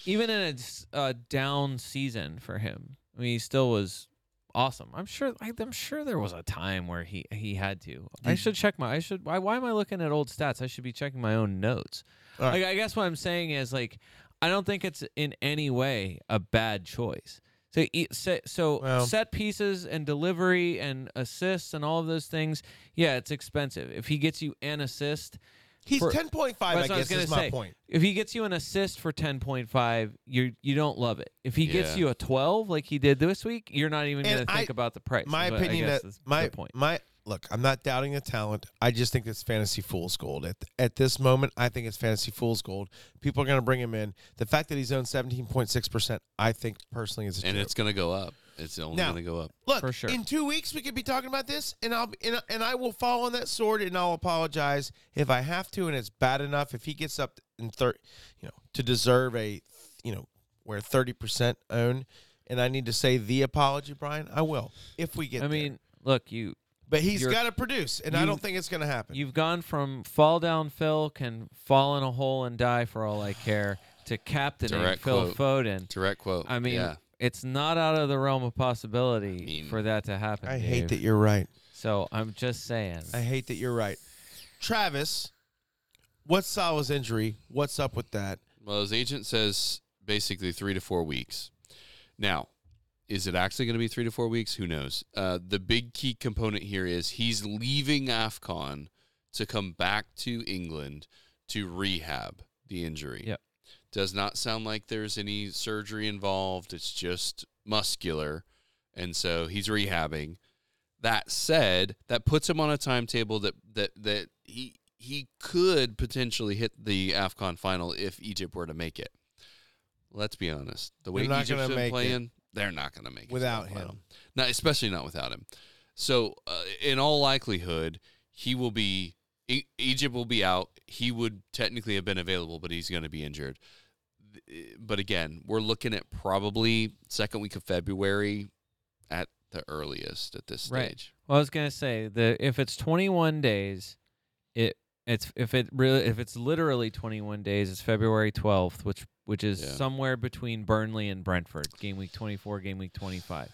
even in a uh, down season for him, I mean, he still was awesome. I'm sure. I, I'm sure there was a time where he he had to. I should check my. I should. Why, why am I looking at old stats? I should be checking my own notes. All right. Like, I guess what I'm saying is like, I don't think it's in any way a bad choice. So, e- so Well- set pieces and delivery and assists and all of those things. Yeah, it's expensive. If he gets you an assist, He's For- 10.5, I That's what I was guess, gonna is my say. point. if he gets you an assist for 10.5, you you don't love it. If he gets you a 12 like he did this week, you're not even going to think about the price. My is what I opinion guess that is my point. my look, I'm not doubting the talent. I just think it's fantasy fool's gold. At at this moment, I think it's fantasy fool's gold. People are going to bring him in. The fact that he's owned 17.6%, I think personally is a And joke. it's going to go up. It's only Now- going to go up. Look, For sure. in two weeks we could be talking about this, and I'll and, and I will fall on that sword, and I'll apologize if I have to, and it's bad enough if he gets up in third, you know, to deserve a, you know, we're 30% own, and I need to say the apology, Brian, I will if we get I there. mean, look, you But he's you're- got to produce, and I you- don't think it's going to happen. you've gone from fall down Phil can fall in a hole and die for all I care to captaining Direct Phil quote. Foden. Direct quote. I mean, yeah. It's not out of the realm of possibility mean- for that to happen. I hate Dave. that you're right. So I'm just saying. I hate that you're right. Travis, what's Salah's injury? What's up with that? Well, his agent says basically three to four weeks. Now, is it actually going to be three to four weeks? Who knows? Uh, the big key component here is he's leaving AFCON to come back to England to rehab the injury. Yep. Does not sound like there's any surgery involved. It's just muscular. And so he's rehabbing. That said, that puts him on a timetable that that that he he could potentially hit the AFCON final if Egypt were to make it. Let's be honest. The way They're not Egypt's been playing, they're not going to make it Without him. Not especially not without him. So, uh, in all likelihood, he will be E- Egypt will be out. He would technically have been available, but he's going to be injured. But again, we're looking at probably second week of February at the earliest at this stage. Right. Well, I was gonna say the if it's 21 days, it it's if it really if it's literally 21 days, it's February 12th, which which is Yeah. somewhere between Burnley and Brentford, game week 24, game week 25.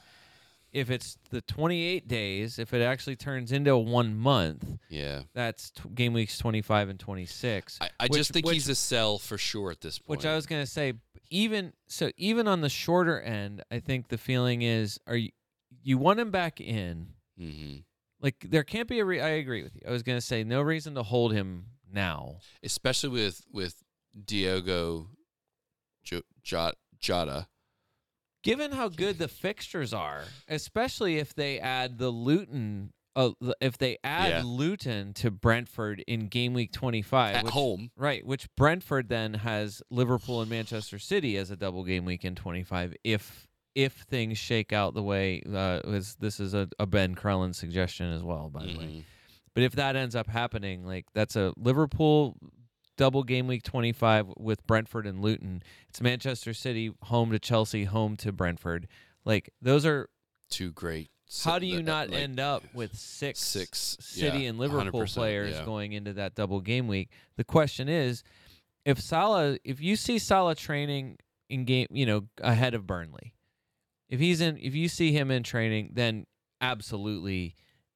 If it's the 28 days, if it actually turns into one month, Yeah. that's t- game weeks 25 and 26. I, I Which- just think which- he's a sell for sure at this point. Which I was gonna say, even so, even on the shorter end, I think the feeling is, are you you want him back in? hmm Like there can't be a. Re- I agree with you. I was gonna say no reason to hold him now. especially with with Diogo Jota. Jota. Given how good the fixtures are, especially if they add the Luton, uh, if they add Yeah. Luton to Brentford in game week twenty five at home. right? Which Brentford then has Liverpool and Manchester City as a double game week in twenty five. If if things shake out the way uh, this is a, a Ben Crellin suggestion as well, by the way. Mhm. But if that ends up happening, like that's a Liverpool double game week 25 with Brentford and Luton. It's Manchester City home to Chelsea, home to Brentford. Like those are Two great. how do you that- not like, end up with six six City yeah, and Liverpool players yeah. going into that double game week? The question is if Salah if you see Salah training in game, you know, ahead of Burnley. If he's in if you see him in training, then absolutely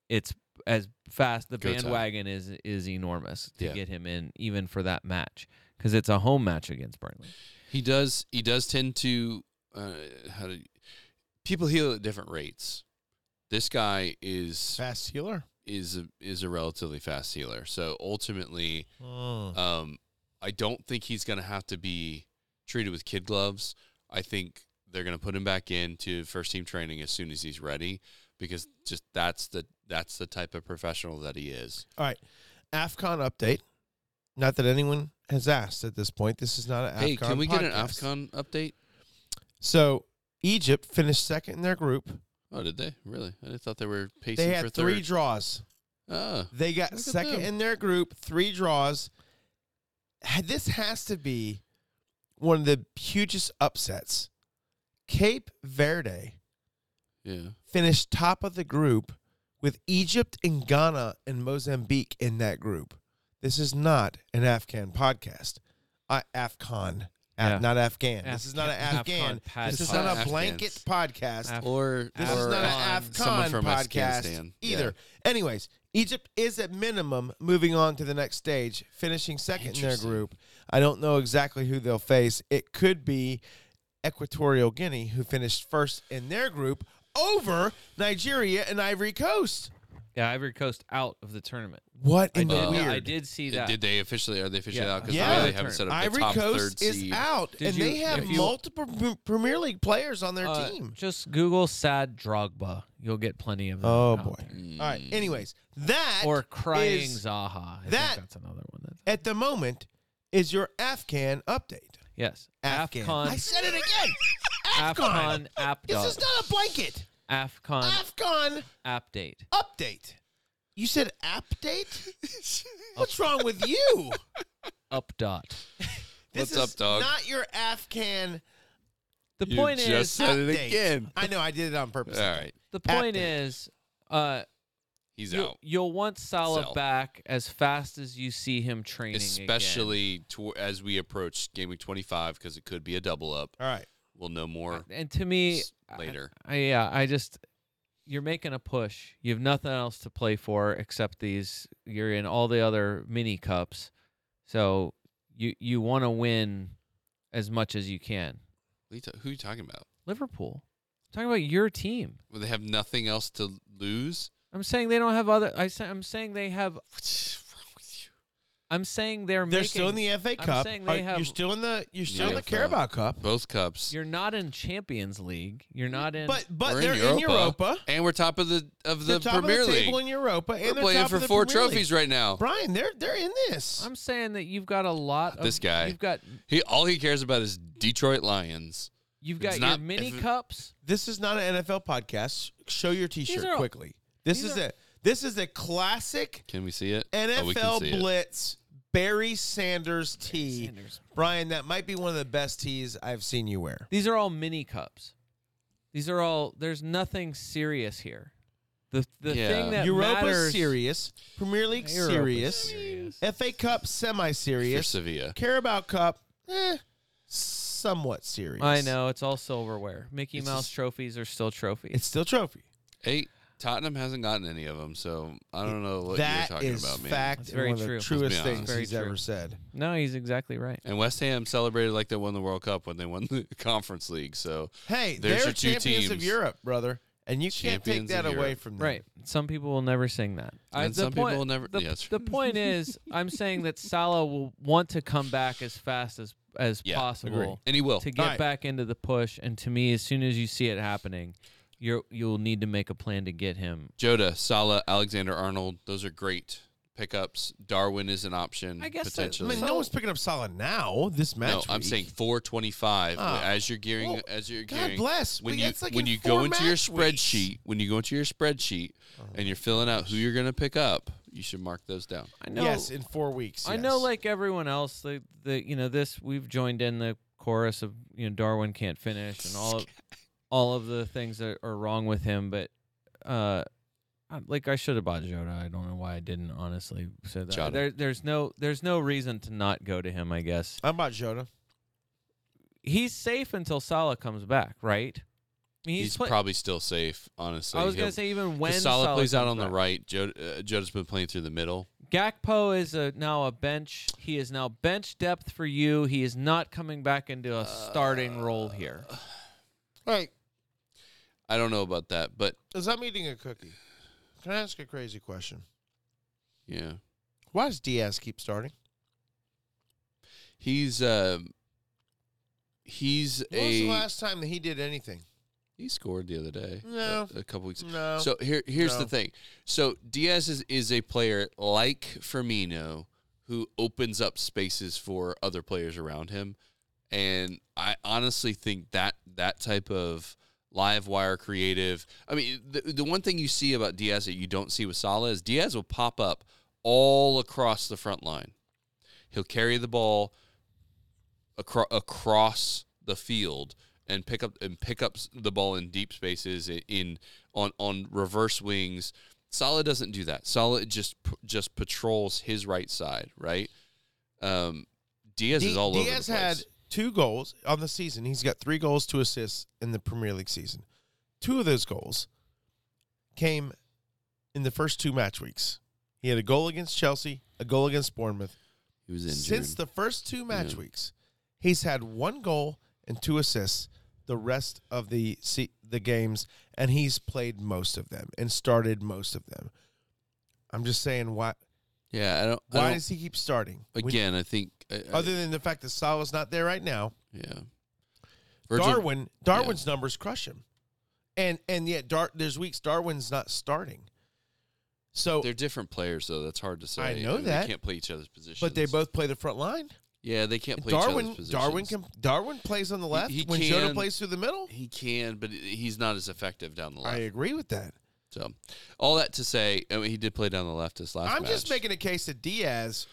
it's as fast the Go time. bandwagon is is enormous to Yeah. get him in even for that match because it's a home match against Burnley. He does. He does tend to. Uh, how do people heal at different rates? This guy is Fast healer. is a, is a relatively fast healer. So ultimately, Mm. um, I don't think he's going to have to be treated with kid gloves. I think they're going to put him back into first team training as soon as he's ready because just that's the that's the type of professional that he is. All right. AFCON update. Not that anyone has asked at this point. This is not an hey, AFCON can we get an. AFCON update? So Egypt finished second in their group. Oh, did they really? I thought they were pacing They had three draws. Ah, They got second in their group, three draws. This has to be one of the hugest upsets. Cape Verde yeah. finished top of the group with Egypt and Ghana and Mozambique in that group. This is not an Afghan podcast. Uh, Afghan, Af- Yeah. not Afghan. this is not an Afghan- Afghan. This is not a podcast. blanket podcast. Af- Or This or is not an Afghan. from podcast Afghanistan. either. Anyways, Egypt is at minimum moving on to the next stage, finishing second in their group. I don't know exactly who they'll face. It could be Equatorial Guinea, who finished first in their group over Nigeria and Ivory Coast. Yeah, Ivory Coast out of the tournament. What I in the did, weird? I did see that. Did they officially? Are they officially Yeah. out? Because Yeah. they haven't set up Ivory the top Coast third is seed. out, Did and you- they have if you- multiple Pre- Premier League players on their Uh, team. Just Google sad Drogba. You'll get plenty of them. Oh out boy! there. All right. Anyways, that Or crying is- Zaha. I that- think that's another one. That's, at the moment is your Afghan update. yes. Afghan. Afcon. I said it again. Afghan. Afcon This is not a blanket. Afcon Afghan update. update. You said update? What's wrong with you? Up dot. This What's up, is dog? Not your Afghan The You point just is, said it Update. again. I know I did it on purpose. All right, the point Update. is, uh, he's you, out. you'll want Salah Sell. back as fast as you see him training. again. Especially to, as we approach game week 25 because it could be a double up. All right. We'll know more and to me, later. I, yeah, I just you're making a push. You have nothing else to play for except these. You're in all the other mini cups, so you you want to win as much as you can. What are you ta- who are you talking about? Liverpool. I'm talking about your team. Well, they have nothing else to lose. I'm saying they don't have other. I say, I'm saying they have. What's wrong with you? I'm saying they're They're making. still in the FA I'm Cup. saying they Are- have- you're still in the you're still in the Yeah. Carabao Cup. Both cups, You're not in Champions League. You're not in. But but We're they're in in Europa. Europa. and we're top of the of They're the top Premier of the League. table in Europa, and We're they're playing top for of the four Premier League. trophies right now. Brian, they're they're in this. I'm saying that you've got a lot. Of, This guy. You've got He all he cares about is Detroit Lions. you've got It's your not- mini if it- cups. This is not an NFL podcast. Show your T-shirt are- quickly. This these is are- a this is a classic Can we see it? NFL oh, we can see it. Blitz Barry Sanders tee. Sanders. Brian, that might be one of the best tees I've seen you wear. These are all mini cups. These are all. There's nothing serious here. The the Yeah. thing that Europa matters. serious, Premier League Europa's serious, serious. FA Cup semi-serious, Sevilla. Carabao Cup, eh, somewhat serious. I know it's all silverware. Mickey It's Mouse just- trophies are still trophies. It's still trophy. Hey, Tottenham hasn't gotten any of them, so I don't know what That you're talking is about, man. fact That's and very one of true. the Let's be truest honest. things Very he's true. ever said. no, he's exactly right. And West Ham celebrated like they won the World Cup when they won the Conference League. So Hey, There's they're your two champions of teams. Europe, brother, and you can't take that of away Europe. from them. Right. Some people will never sing that. And the some people point- will never- The, yes. the point is, I'm saying that Salah will want to come back as fast as as Yeah, possible agree. and he will. to get Alright. back into the push. And to me, as soon as you see it happening, you're you'll need to make a plan to get him. Jota, Salah, Alexander Arnold, those are great pickups. Darwin is an option I guess that- I mean, no one's picking up Salah now. This match. no, I'm saying 425 Ah. as you're gearing Well, as you're gearing. God gearing bless. when We- you like when you go into your match weeks. spreadsheet when you go into your spreadsheet and you're filling out who you're going to pick up, you should mark those down. I know. yes, in four weeks. I know, like everyone else, the the you know this we've joined in the chorus of you know Darwin can't finish and all of, all of the things that are wrong with him, but uh, I- like I should have bought Jota. I don't know why I didn't honestly. So that, Jota. there, there's no there's no reason to not go to him. I guess I'm about Jota. he's safe until Salah comes back, right? I mean, He's, play- probably still safe, honestly. I was He'll- gonna say even when Because Salah plays out comes on the back. right. Jota, uh, Jota's been playing through the middle. Gakpo is a, now a bench. He is now bench depth for you. He is not coming back into a starting role here. Right. I don't know about that, but Is that eating a cookie, can I ask a crazy question? yeah, Why does Diaz keep starting? he's um, he's When was the a last time that he did anything? he scored the other day. No. a, a couple weeks. No. So here, here's No. the thing. So Diaz is, is a player like Firmino who opens up spaces for other players around him, and I honestly think that that type of live wire creative. I mean, the the one thing you see about Diaz that you don't see with Salah is Diaz will pop up all across the front line. He'll carry the ball across across the field and pick up and pick up the ball in deep spaces in, in on on reverse wings. Salah doesn't do that. Salah just just patrols his right side, right? Um, Diaz Di- is all over the Diaz had two goals on the season. He's got three goals, two assists in the Premier League season. Two of those goals came in the first two match weeks. He had a goal against Chelsea, a goal against Bournemouth. he was injured. Since the first two match Yeah. weeks, he's had one goal and two assists the rest of the the games, and he's played most of them and started most of them. I'm just saying, why yeah, I don't. I why don't- does he keep starting? When- again? I think I- I- other than the fact that Salah's not there right now, yeah. Virgil- Darwin Darwin's numbers crush him, and and yet Dar- there's weeks Darwin's not starting. So, They're different players, though. That's hard to say. I know mean, that. they can't play each other's positions. but they both play the front line. yeah, they can't play Darwin each other's positions. Darwin can Darwin plays on the left he when Jota plays through the middle. He can, but he's not as effective down the left. I agree with that. So, all that to say, I mean, he did play down the left this last I'm match. just making a case that Diaz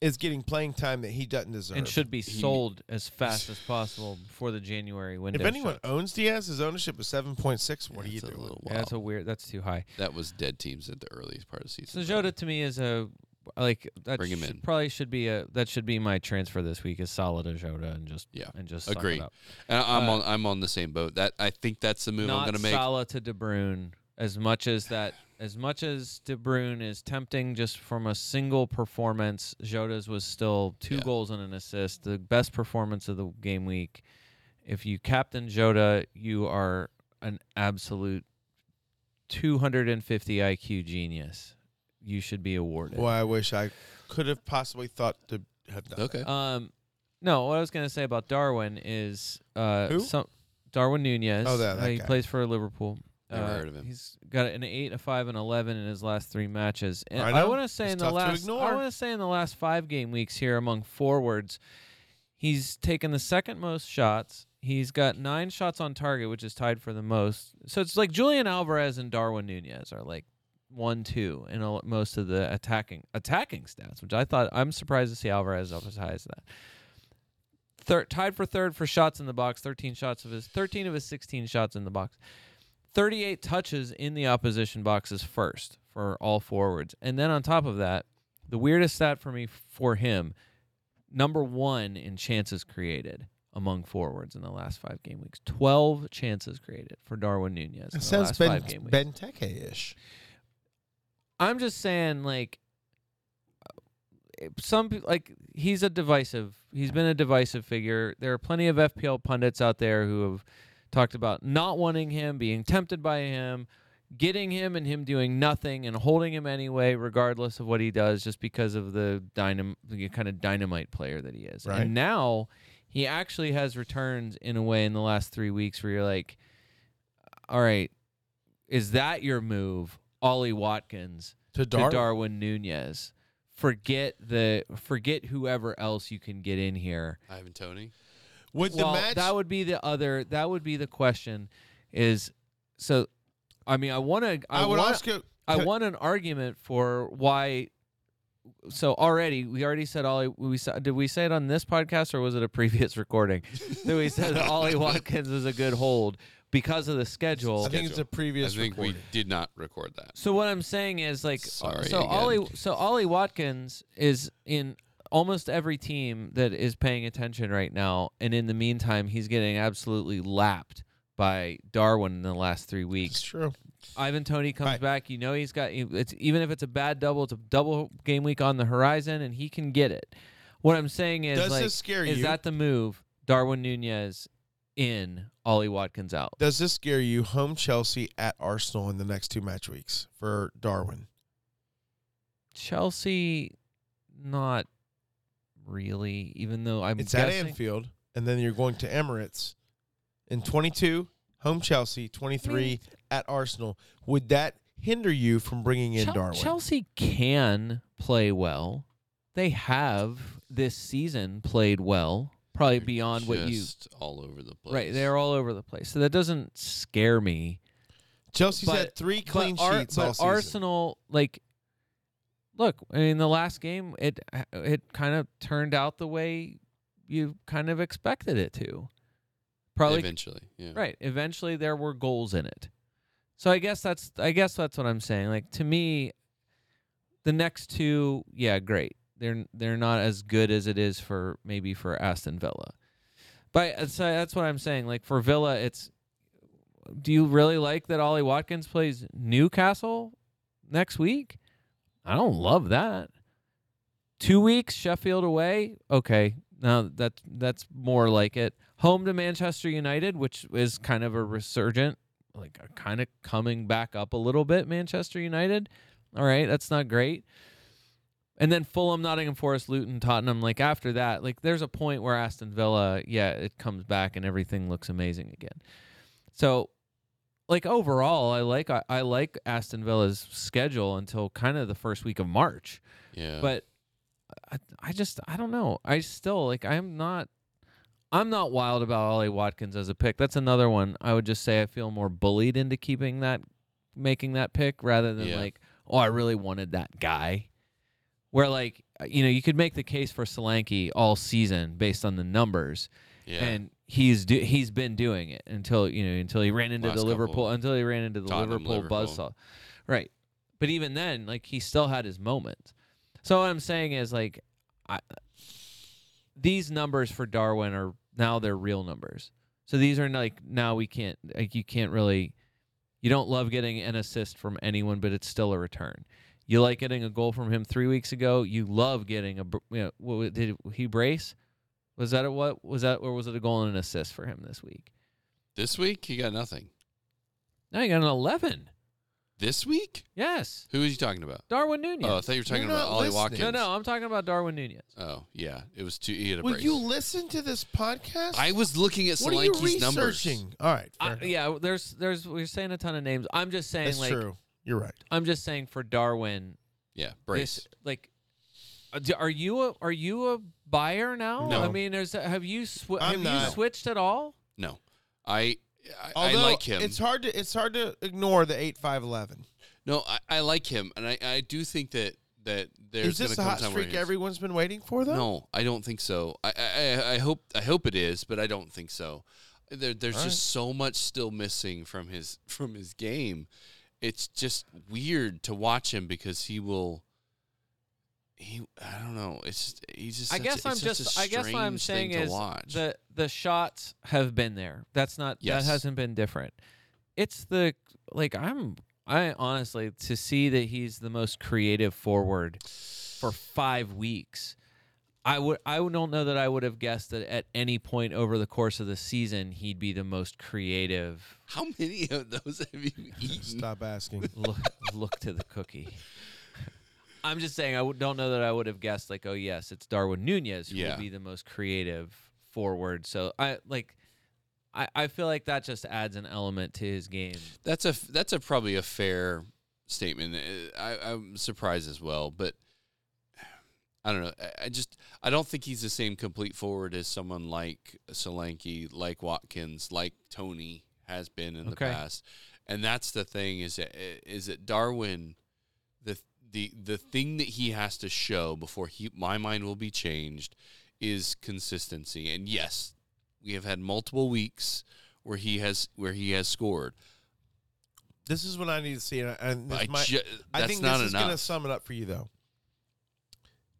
is getting playing time that he doesn't deserve. and should be He- sold as fast as possible before the January window. if anyone shuts. owns Diaz, his ownership is seven point six. What are you That's a doing? yeah, that's a weird. That's too high. that was dead teams at the earliest part of the season. So. Jota to me is a like that. Bring him should- in. Probably should be a that should be my transfer this week is solid a Jota and just Yeah, and just suck it agree. up. And I'm Uh, on I'm on the same boat. That I think that's the move Not I'm going to make. Salah to De Bruyne as much as that as much as De Bruyne is tempting just from a single performance. Jota's was still two Yeah. goals and an assist, the best performance of the game week. If you captain Jota, you are an absolute 250 IQ genius. You should be awarded. Well, I wish I could have possibly thought to have done. Okay. Um, no, what I was gonna say about Darwin is uh, Who? some Darwin Nunez. Oh, that- uh, he guy. plays for Liverpool. Never Uh, heard of him. He's got an eight, a five, and eleven in his last three matches. And I I, want to say It's in the last. I want to say in the last five game weeks here among forwards, he's taken the second most shots. He's got nine shots on target, which is tied for the most. So it's like Julian Alvarez and Darwin Nunez are like one, two in a, most of the attacking attacking stats, which I thought I'm surprised to see Alvarez up as high as that. Third, tied for third for shots in the box, 13 shots of his 13 of his 16 shots in the box. 38 touches in the opposition boxes first for all forwards. And then on top of that, the weirdest stat for me for him, number 1 in chances created among forwards in the last 5 game weeks. 12 chances created for Darwin Nunez in It sounds last Ben 5 game. Ben ish. I'm just saying, like, uh, some like he's a divisive. He's been a divisive figure. There are plenty of FPL pundits out there who have talked about not wanting him, being tempted by him, getting him, and him doing nothing and holding him anyway, regardless of what he does, just because of the dynam the kind of dynamite player that he is. Right. And now he actually has returns in a way in the last three weeks where you're like, all right, is that your move, Ollie Watkins? To to Darwin. Darwin Nunez. Forget the forget whoever else you can get in here. Ivan Toney. Would the match that would be the other. That would be the question. Is so. I mean, I want to. I, I, would want. ask you I want an argument for why. So already, we already said Ollie. We sa- did we say it on this podcast or was it a previous recording? that we said that Ollie Watkins is a good hold because of the schedule. I think it's a previous. I think recording. we did not record that. So what I'm saying is like Sorry so again. Ollie so Ollie Watkins is in almost every team that is paying attention right now and in the meantime he's getting absolutely lapped by Darwin in the last 3 weeks. It's true. Ivan Toney comes Right. back, you know he's got it's even if it's a bad double, it's a double game week on the horizon and he can get it. What I'm saying is Does like this scare is you? that the move Darwin Nunez in, Ollie Watkins out? Does this scare you? Home Chelsea at Arsenal in the next two match weeks for Darwin. Chelsea, not really. Even though I'm it's at Anfield, and then you're going to Emirates in 22. Home Chelsea, 23 at Arsenal. Would that hinder you from bringing in Chel- Darwin? Chelsea can play well. They have this season played well, probably They're beyond what you. just all over the place. Right, they're all over the place, so that doesn't scare me. Chelsea's but- had three clean but Ar- sheets but season. Arsenal, like, look, I mean, the last game, it it kind of turned out the way you kind of expected it to. Probably eventually. Yeah. Right. Eventually there were goals in it. So I guess that's I guess that's what I'm saying. Like to me the next two, yeah, great. They're they're not as good as it is for maybe for Aston Villa. But uh, so that's what I'm saying. Like for Villa it's do you really like that Ollie Watkins plays Newcastle next week? I don't love that. Two weeks, Sheffield away. Okay, now that that's more like it. Home to Manchester United, which is kind of a resurgent, like a kind of coming back up a little bit. Manchester United. All right, that's not great. And then Fulham, Nottingham Forest, Luton, Tottenham. Like after that, like there's a point where Aston Villa, yeah, it comes back and everything looks amazing again. So, like overall, I like I, I like Aston Villa's schedule until kind of the first week of March. Yeah. But I, I just I don't know. I still like I'm not I'm not wild about Ollie Watkins as a pick. That's another one. I would just say I feel more bullied into keeping that making that pick rather than Yeah. like, oh, I really wanted that guy. Where like uh, you know, you could make the case for Solanke all season based on the numbers, Yeah. and he's do, he's been doing it until you know until he ran into Last the couple. Liverpool until he ran into the Tottenham, Liverpool, Liverpool. buzzsaw, right? But even then, like he still had his moments. So what I'm saying is like, I, these numbers for Darwin are now they're real numbers. So these are like now we can't like you can't really you don't love getting an assist from anyone, but it's still a return. You like getting a goal from him three weeks ago. You love getting a br- you know, what did he brace? Was that a what was that or was it a goal and an assist for him this week? this week he got nothing. Now you got an eleven. This week? Yes, Who is he talking about? Darwin Nunez. Oh, I thought you were talking You're about not Ollie listening. Watkins. no, no, I'm talking about Darwin Nunez. Oh, yeah. It was too. He had a Will brace. you listen to this podcast? I was looking at what are you Solanke's numbers. researching? All right, fair I, enough. yeah, there's there's we're saying a ton of names. I'm just saying that's like true. You're right. I'm just saying for Darwin, Yeah, brace. this like uh, d- are you a are you a buyer now? No. I mean, there's have you sw- I'm have you not. switched at all? no, I I, I Although like him. it's hard to it's hard to ignore the eight five eleven. no, I, I like him, and I, I do think that that there's Is this gonna a come hot time where streak he's- everyone's been waiting for though? No, I don't think so. I, I I hope I hope it is, but I don't think so. There, there's All just so much still missing from his from his game. It's just weird to watch him because he will. He I don't know. It's just he's just. I such guess a, I'm just a I guess what I'm strange thing saying to is watch. the the shots have been there. That's not Yes. that hasn't been different. It's the like I'm I honestly to see that he's the most creative forward for 5 weeks. I would I don't know that I would have guessed that at any point over the course of the season he'd be the most creative. How many of those have you eaten? Stop asking. Look look to the cookie. I'm just saying I w- don't know that I would have guessed like oh yes it's Darwin Nunez who Yeah. would be the most creative forward. So I like I, I feel like that just adds an element to his game. That's a that's a probably a fair statement. Uh, I, I'm surprised as well, but I don't know. I, I just I don't think he's the same complete forward as someone like Solanke, like Watkins, like Toney has been in Okay. the past. And that's the thing is that, is that Darwin, the the thing that he has to show before he my mind will be changed is consistency. And yes, we have had multiple weeks where he has where he has scored. This is what I need to see, and, I- and this I, might, ju- I think this is going to sum it up for you, though.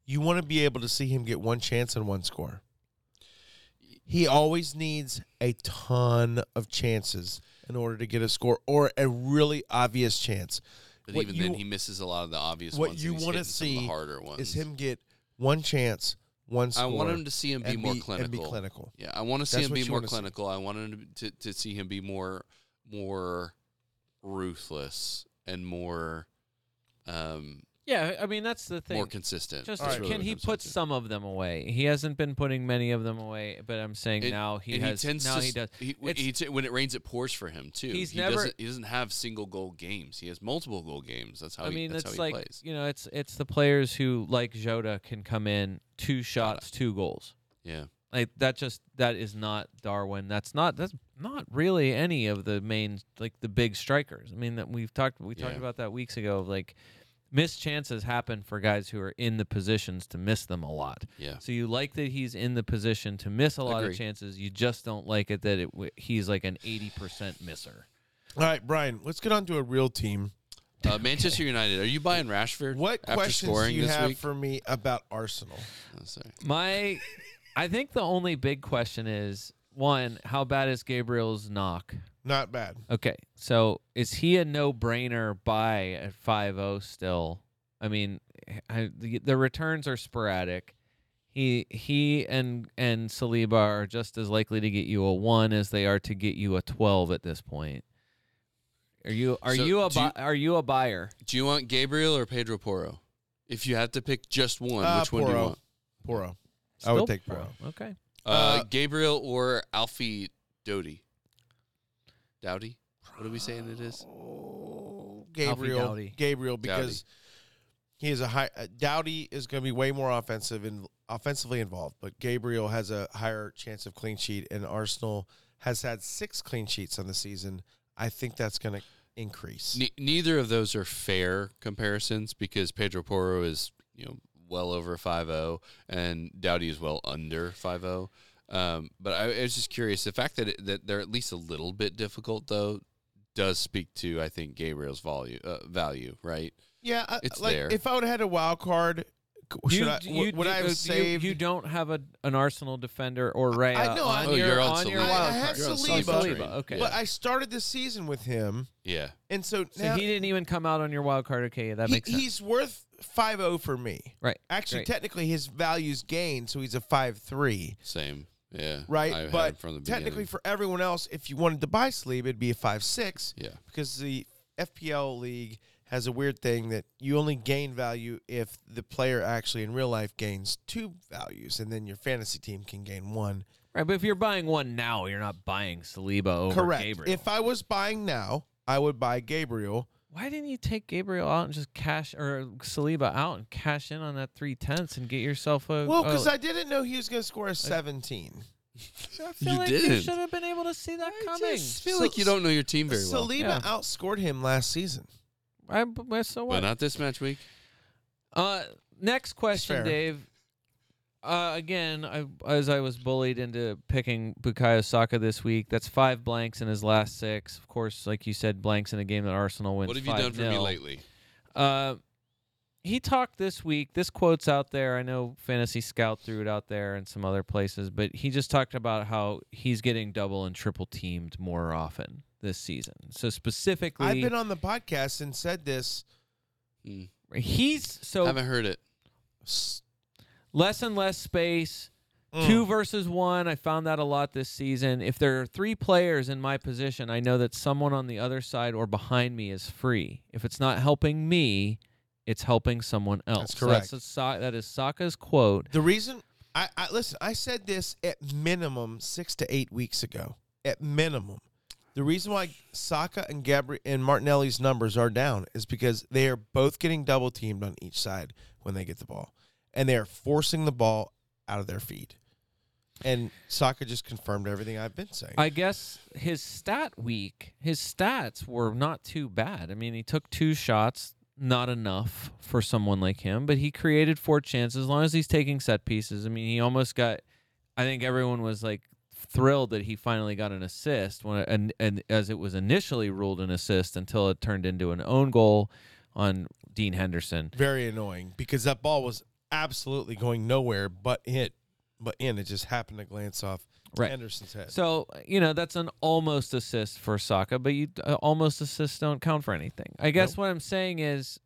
You want to be able to see him get one chance and one score. He always needs a ton of chances in order to get a score or a really obvious chance. But even you- then, he misses a lot of the obvious what ones. you hitting some of the see harder ones. Is him get one chance, one I want him to see him be more be, clinical. Be clinical. Yeah, I want to see That's him be more wanna see. clinical. I want him to, to see him be more more ruthless and more um Yeah, I mean that's the thing. more consistent. just That's Alright. really can he comes put some of them away? He hasn't been putting many of them away, but I'm saying And- now he and has. he now to he does. He, he t- when it rains, it pours for him too. He's he never- doesn't. He doesn't have single goal games. He has multiple goal games. That's how. I he, mean, that's it's how he like plays. you know, it's it's the players who like Jota can come in two shots, two goals. Yeah, Like that just that is not Darwin. That's not that's not really any of the main like the big strikers. I mean that we've talked we talked Yeah. about that weeks ago. of, Like missed chances happen for guys who are in the positions to miss them a lot. yeah. So you like that he's in the position to miss a lot Agree. of chances. You just don't like it that it w- he's like an eighty percent misser. All right, Brian, let's get on to a real team. Uh, Manchester United. Are you buying Rashford? What after questions do you have week? for me about Arsenal? Oh, sorry. My, I think the only big question is one: How bad is Gabriel's knock? Not bad. Okay, so is he a no-brainer buy at 5-0 still? I mean, I, the, the returns are sporadic. He he and and Saliba are just as likely to get you a one as they are to get you a twelve at this point. Are you are So you a do you- are you a buyer? Do you want Gabriel or Pedro Porro? If you had to pick just one, Uh, which one do you want? Porro. I would Still take Porro. Okay. Uh, Uh, Gabriel or Alfie Doughty? Dowdy? What are we saying it is? Oh, Gabriel. Dowdy. Gabriel because he is a high. Uh, Dowdy is going to be way more offensive and offensively involved, but Gabriel has a higher chance of clean sheet, and Arsenal has had six clean sheets on the season. I think that's going to increase. Ne- neither of those are fair comparisons because Pedro Porro is, you know, well over 5-0, and Dowdy is well under 5-0. Um, but I, I was just curious. The fact that it, that they're at least a little bit difficult, though, does speak to I think Gabriel's value. Uh, value, right? Yeah, I- It's like there. if I would have had a wild card, c- should I, you, would I have you- saved? You, don't have a an Arsenal defender or Ray I know, I- on Oh, your you're on on your Saliba. wild I had card. You're Saliba. Saliba. Okay. But I started the season with him, Yeah. and so, So now he didn't even come out on your wild card. Okay, that he- makes sense. he's worth 5-0 for me. Right. Actually, Great. technically, his value's gained, so he's a five-three. Same. Yeah. Right, I had him but from the technically beginning. for everyone else, if you wanted to buy Sleeve, it'd be a five-six Yeah. because the FPL league has a weird thing that you only gain value if the player actually in real life gains two values, and then your fantasy team can gain one. right, but if you're buying one now, you're not buying Saliba over Correct. Gabriel. If I was buying now, I would buy Gabriel. Why didn't you take Gabriel out and just cash or Saliba out and cash in on that three tenths and get yourself a? Well, because I didn't know he was going to score a 17. I feel You like you didn't. should have been able to see that I coming. just feel So- like you don't know your team very well. Saliba Yeah. outscored him last season. I, but so But not this match week. Uh, next question. Dave. Uh, again, I, as I was bullied into picking Bukayo Saka this week, that's five blanks in his last six. Of course, like you said, blanks in a game that Arsenal wins. What have you done for me lately? Uh, he talked this week. This quote's out there. I know Fantasy Scout threw it out there and some other places, but he just talked about how he's getting double and triple teamed more often this season. So specifically, I've been on the podcast and said this. Hmm. he's so Haven't heard it. S- less and less space. mm. Two versus one. I found that a lot this season. If there are three players in my position, I know that someone on the other side or behind me is free. If it's not helping me, it's helping someone else. That's So correct. a that is Saka's quote. The reason I, I listen, I said this at minimum six to eight weeks ago. At minimum, the reason why Saka and Gabri and Martinelli's numbers are down is because they are both getting double teamed on each side when they get the ball, and they are forcing the ball out of their feet. And Saka just confirmed everything I've been saying. I guess his stat week, his stats were not too bad. I mean, he took two shots, not enough for someone like him, but he created four chances as long as he's taking set pieces. I mean, he almost got I think everyone was like thrilled that he finally got an assist when and and as it was initially ruled an assist until it turned into an own goal on Dean Henderson. Very annoying because that ball was absolutely going nowhere but hit, but in. It just happened to glance off Right. Henderson's head. So you know that's an almost assist for Saka, but you uh, almost assists don't count for anything. I guess what I'm saying is,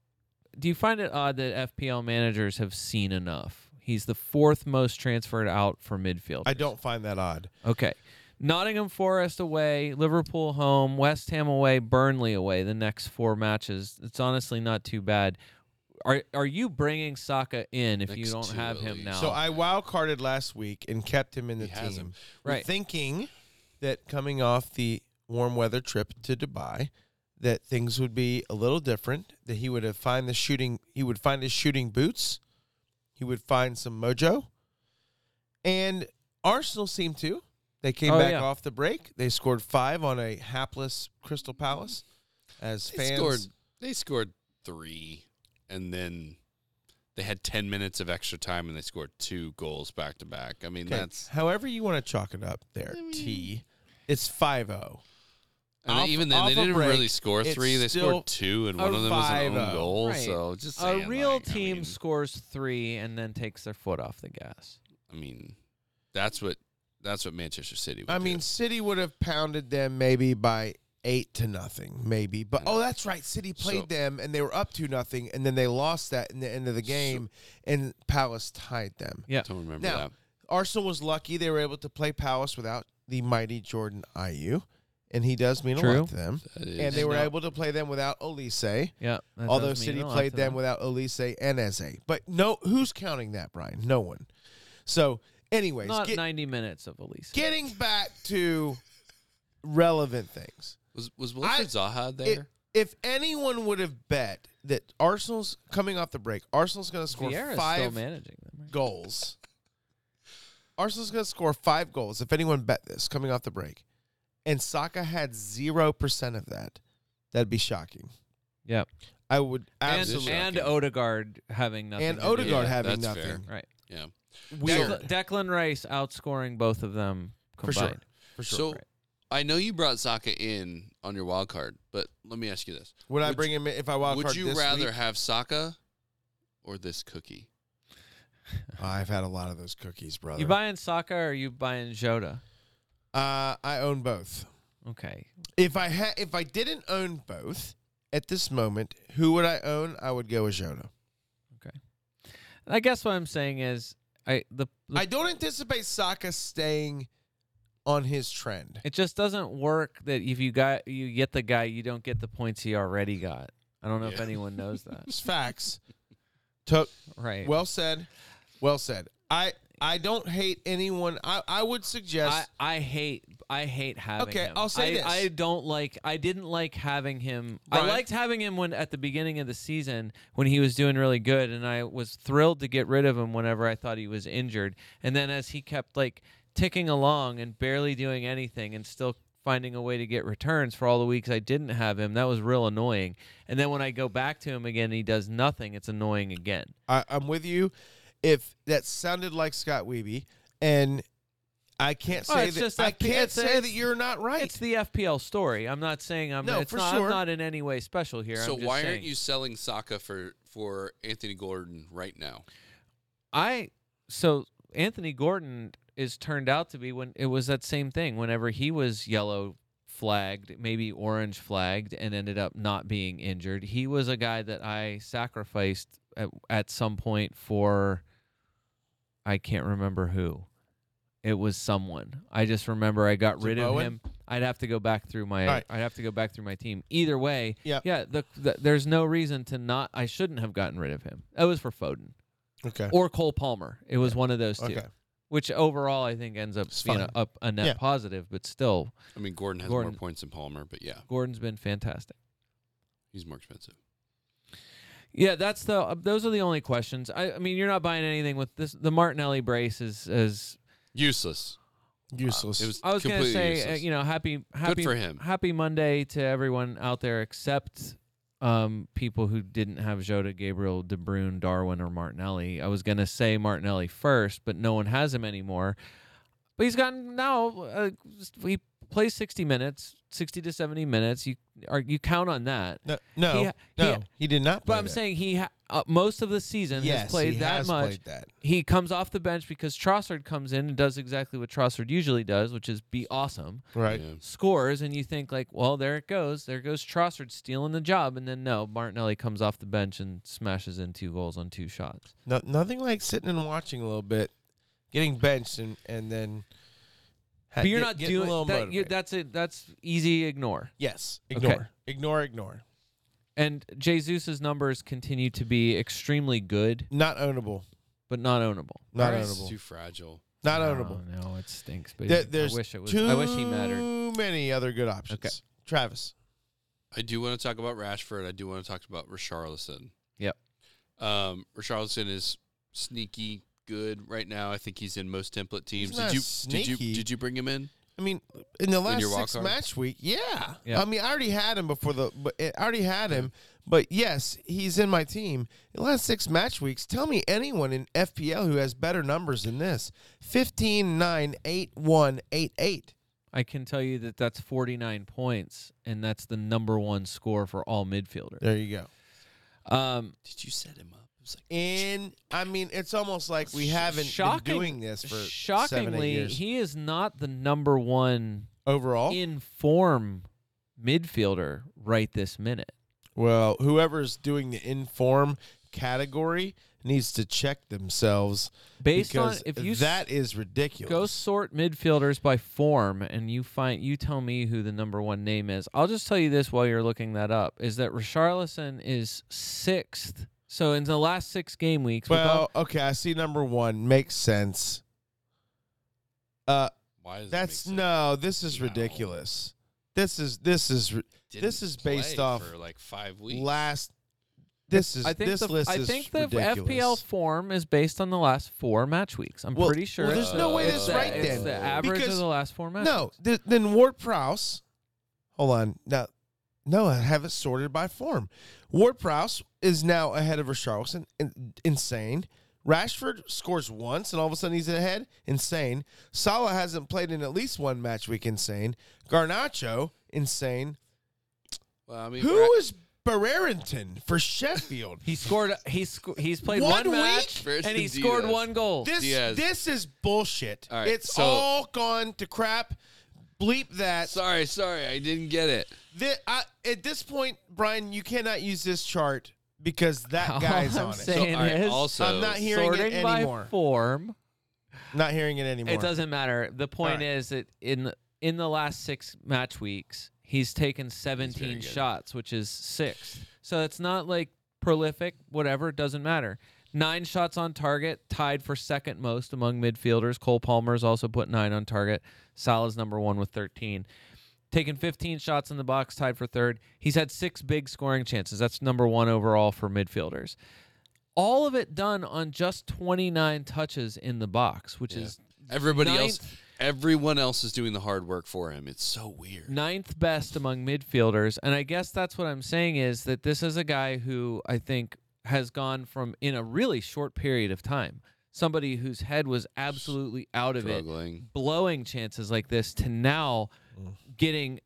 do you find it odd that FPL managers have seen enough? He's the fourth most transferred out for midfield. I don't find that odd. Okay, Nottingham Forest away, Liverpool home, West Ham away, Burnley away. The next four matches. It's honestly not too bad. Are are you bringing Saka in if you don't have him now? So I wild carded last week and kept him in the He has team, him. Right. thinking that coming off the warm weather trip to Dubai, that things would be a little different. That he would have find the shooting, he would find his shooting boots, he would find some mojo, and Arsenal seemed to. They came Oh, back yeah. off the break. They scored five on a hapless Crystal Palace. As They fans, scored. They scored three, and then they had ten minutes of extra time, and they scored two goals back to back. I mean, Okay, that's however you want to chalk it up there. T, it's five oh. zero. and Off- even then they didn't break, really score three. They scored two, and one of them was an own oh. goal. Right. So just a real like, I team mean- scores three and then takes their foot off the gas. I mean, that's what that's what Manchester City. Would I do. mean, City would have pounded them maybe by eight to nothing, maybe. But oh, that's right, City played So- them and they were up to nothing, and then they lost that in the end of the game, and Palace tied them. Yeah. don't remember Now, that. Arsenal was lucky they were able to play Palace without the mighty Jordan Ayew, and he does mean a lot to them. And they were No. able to play them without Olise, Yeah. although City played to them without Olise and Eze. But no, who's counting that, Brian? No one. So, anyways, Not get- 90 minutes of Olise. getting back to relevant things. Was was Wilfried Zaha It- there? if anyone would have bet that Arsenal's coming off the break, Arsenal's going to score Vieira's still five managing them. right? goals. Arsenal's going to score five goals. If anyone bet this coming off the break, and Saka had zero percent of that, that'd be shocking. Yep. I would and, absolutely. and Odegaard having nothing. And. Odegaard Yeah, having that's nothing. fair. Right. Yeah. We Declan, Declan Rice outscoring both of them combined. for combined. sure. For sure. So right. I know you brought Saka in on your wild card, but let me ask you this: would I would bring him in if I wild Would card you this rather week? have Saka or this cookie? I've had a lot of those cookies, brother. You buying Saka or you buying Jota? uh, I own both. Okay. If I had, if I didn't own both at this moment, who would I own? I would go with Jota. Okay. I guess what I'm saying is I the, the I don't anticipate Saka staying on his trend. it just doesn't work that if you got you get the guy you don't get the points he already got. I don't know if anyone knows that. It's facts. To- Right. well said. Well said. I I don't hate anyone. I, I would suggest. I, I hate I hate having Okay, him. I'll say I, this. I don't like I didn't like having him. I liked having him when at the beginning of the season when he was doing really good and I was thrilled to get rid of him whenever I thought he was injured. And then as he kept like ticking along and barely doing anything and still finding a way to get returns for all the weeks I didn't have him, that was real annoying. And then when I go back to him again and he does nothing, it's annoying again. I, I'm with you. If that sounded like Scott Weeby, and I can't Oh, say it's that I can't say that you're not right. It's the FPL story. I'm not saying I'm No, it's for not, sure. I'm not in any way special here. so I'm just why saying. aren't you selling Saka for for Anthony Gordon right now? I so Anthony Gordon is turned out to be when it was that same thing. Whenever he was yellow flagged, maybe orange flagged, and ended up not being injured, he was a guy that I sacrificed at, at some point for. I can't remember who. It was someone. I just remember I got rid of him. I'd have to go back through my. Right. I'd have to go back through my team. Either way, Yep. yeah. The, the, there's no reason to not. I shouldn't have gotten rid of him. That was for Foden okay. or Cole Palmer. It was one of those two. Okay. Which overall I think ends up It's being fine. a, a, a net Yeah. positive, but still, I mean, Gordon has Gordon- more points than Palmer, but yeah, Gordon's been fantastic. he's more expensive. Yeah, that's the. Uh, those are the only questions. I, I mean, you're not buying anything with this. The Martinelli brace is. is Useless. Useless. It was I was gonna completely say, uh, useless. you know, happy, happy for him. Happy Monday to everyone out there, except um, people who didn't have Jota, Gabriel, De Bruyne, Darwin, or Martinelli. I was gonna say Martinelli first, but no one has him anymore. But he's gotten now. Uh, he plays 60 minutes, 60 to 70 minutes. You are you count on that? no, no, he ha- he He, did not. Play But I'm that. saying he ha- uh, most of the season yes, has played he that has much. Played that. He comes off the bench because Trossard comes in and does exactly what Trossard usually does, which is be awesome. Right. Yeah. Scores, and you think like, well, there it goes. There goes Trossard stealing the job, and then no, Martinelli comes off the bench and smashes in two goals on two shots. No, nothing like sitting and watching a little bit, getting benched, and and then. ha- But you're get- not getting a doing little that. You, motivated. that's it. That's easy ignore. Yes. Okay. Ignore. Ignore. Ignore. And Jesus' numbers continue to be extremely good, Not ownable. but not ownable. Not Price ownable. Too fragile. Not no, ownable. No, it stinks. But There- there's I wish it was. Too I wish he mattered. Too many other good options. Okay. Travis. I do want to talk about Rashford. I do want to talk about Richarlison. Yep. Um, Richarlison is sneaky good right now. I think he's in most template teams. not did you sneaky. did you did you bring him in? I mean, in the last your six card? match week, yeah. Yeah. I mean, I already had him before the. But I already had him, but yes, he's in my team. In the last six match weeks, tell me anyone in FPL who has better numbers than this: 15, 9, 8, 1, 8, 8. I can tell you that that's 49 points, and that's the number one score for all midfielders. There you go. Um, Did you set him up? And I mean, it's almost like we haven't shocking- been doing this for seven, eight shockingly, years. he is not the number one overall. in form midfielder right this minute. Well, whoever's doing the inform category needs to check themselves Based on because if you s- that is ridiculous. go sort midfielders by form and you find you tell me who the number one name is. I'll just tell you this while you're looking that up: is that Richarlison is sixth. So in the last six game weeks, with all- well, okay, I see number one makes sense. Uh, why does that's that make no. This is No. ridiculous. This is this is Didn't this is based off for like five weeks. last. This is I think this the, list I is think the ridiculous. FPL form is based on the last four match weeks. I'm Well- pretty sure. well, it's there's no way it's that's the- right it's then, the average because- of the last four matches. No, th- then Ward Prowse. Hold on now. No, I have it sorted by form. Ward Prowse is now ahead of Richarlison. In- insane. Rashford scores once and all of a sudden he's ahead. Insane. Salah hasn't played in at least one match week. Insane. Garnacho. Insane. Well, I mean, Who Ra- is Brereton for Sheffield? He scored. He's sc- he's played One one, match and he scored one goal. This Diaz. this is bullshit. All right, it's so- all gone to crap. Bleep that. Sorry, sorry, I didn't get it. Thi- I- at this point, Brian, you cannot use this chart because that All guy's I'm on it. saying all right, is also, I'm not hearing sorting it by anymore. form. Not hearing it anymore. It doesn't matter. The point right. is that in in the last six match weeks, he's taken 17 good. shots, which is six. So it's not like prolific. Whatever, it doesn't matter. Nine shots on target, tied for second most among midfielders. Cole Palmer's also put nine on target. Salah's number one with 13. Taken 15 shots in the box, tied for third. He's had six big scoring chances. That's number one overall for midfielders. All of it done on just 29 touches in the box, which Yeah. is Everybody else, everyone else is doing the hard work for him. It's so weird. ninth best among midfielders. And I guess that's what I'm saying is that this is a guy who I think has gone from, in a really short period of time, somebody whose head was absolutely out of it, Struggling. blowing chances like this, to now. Getting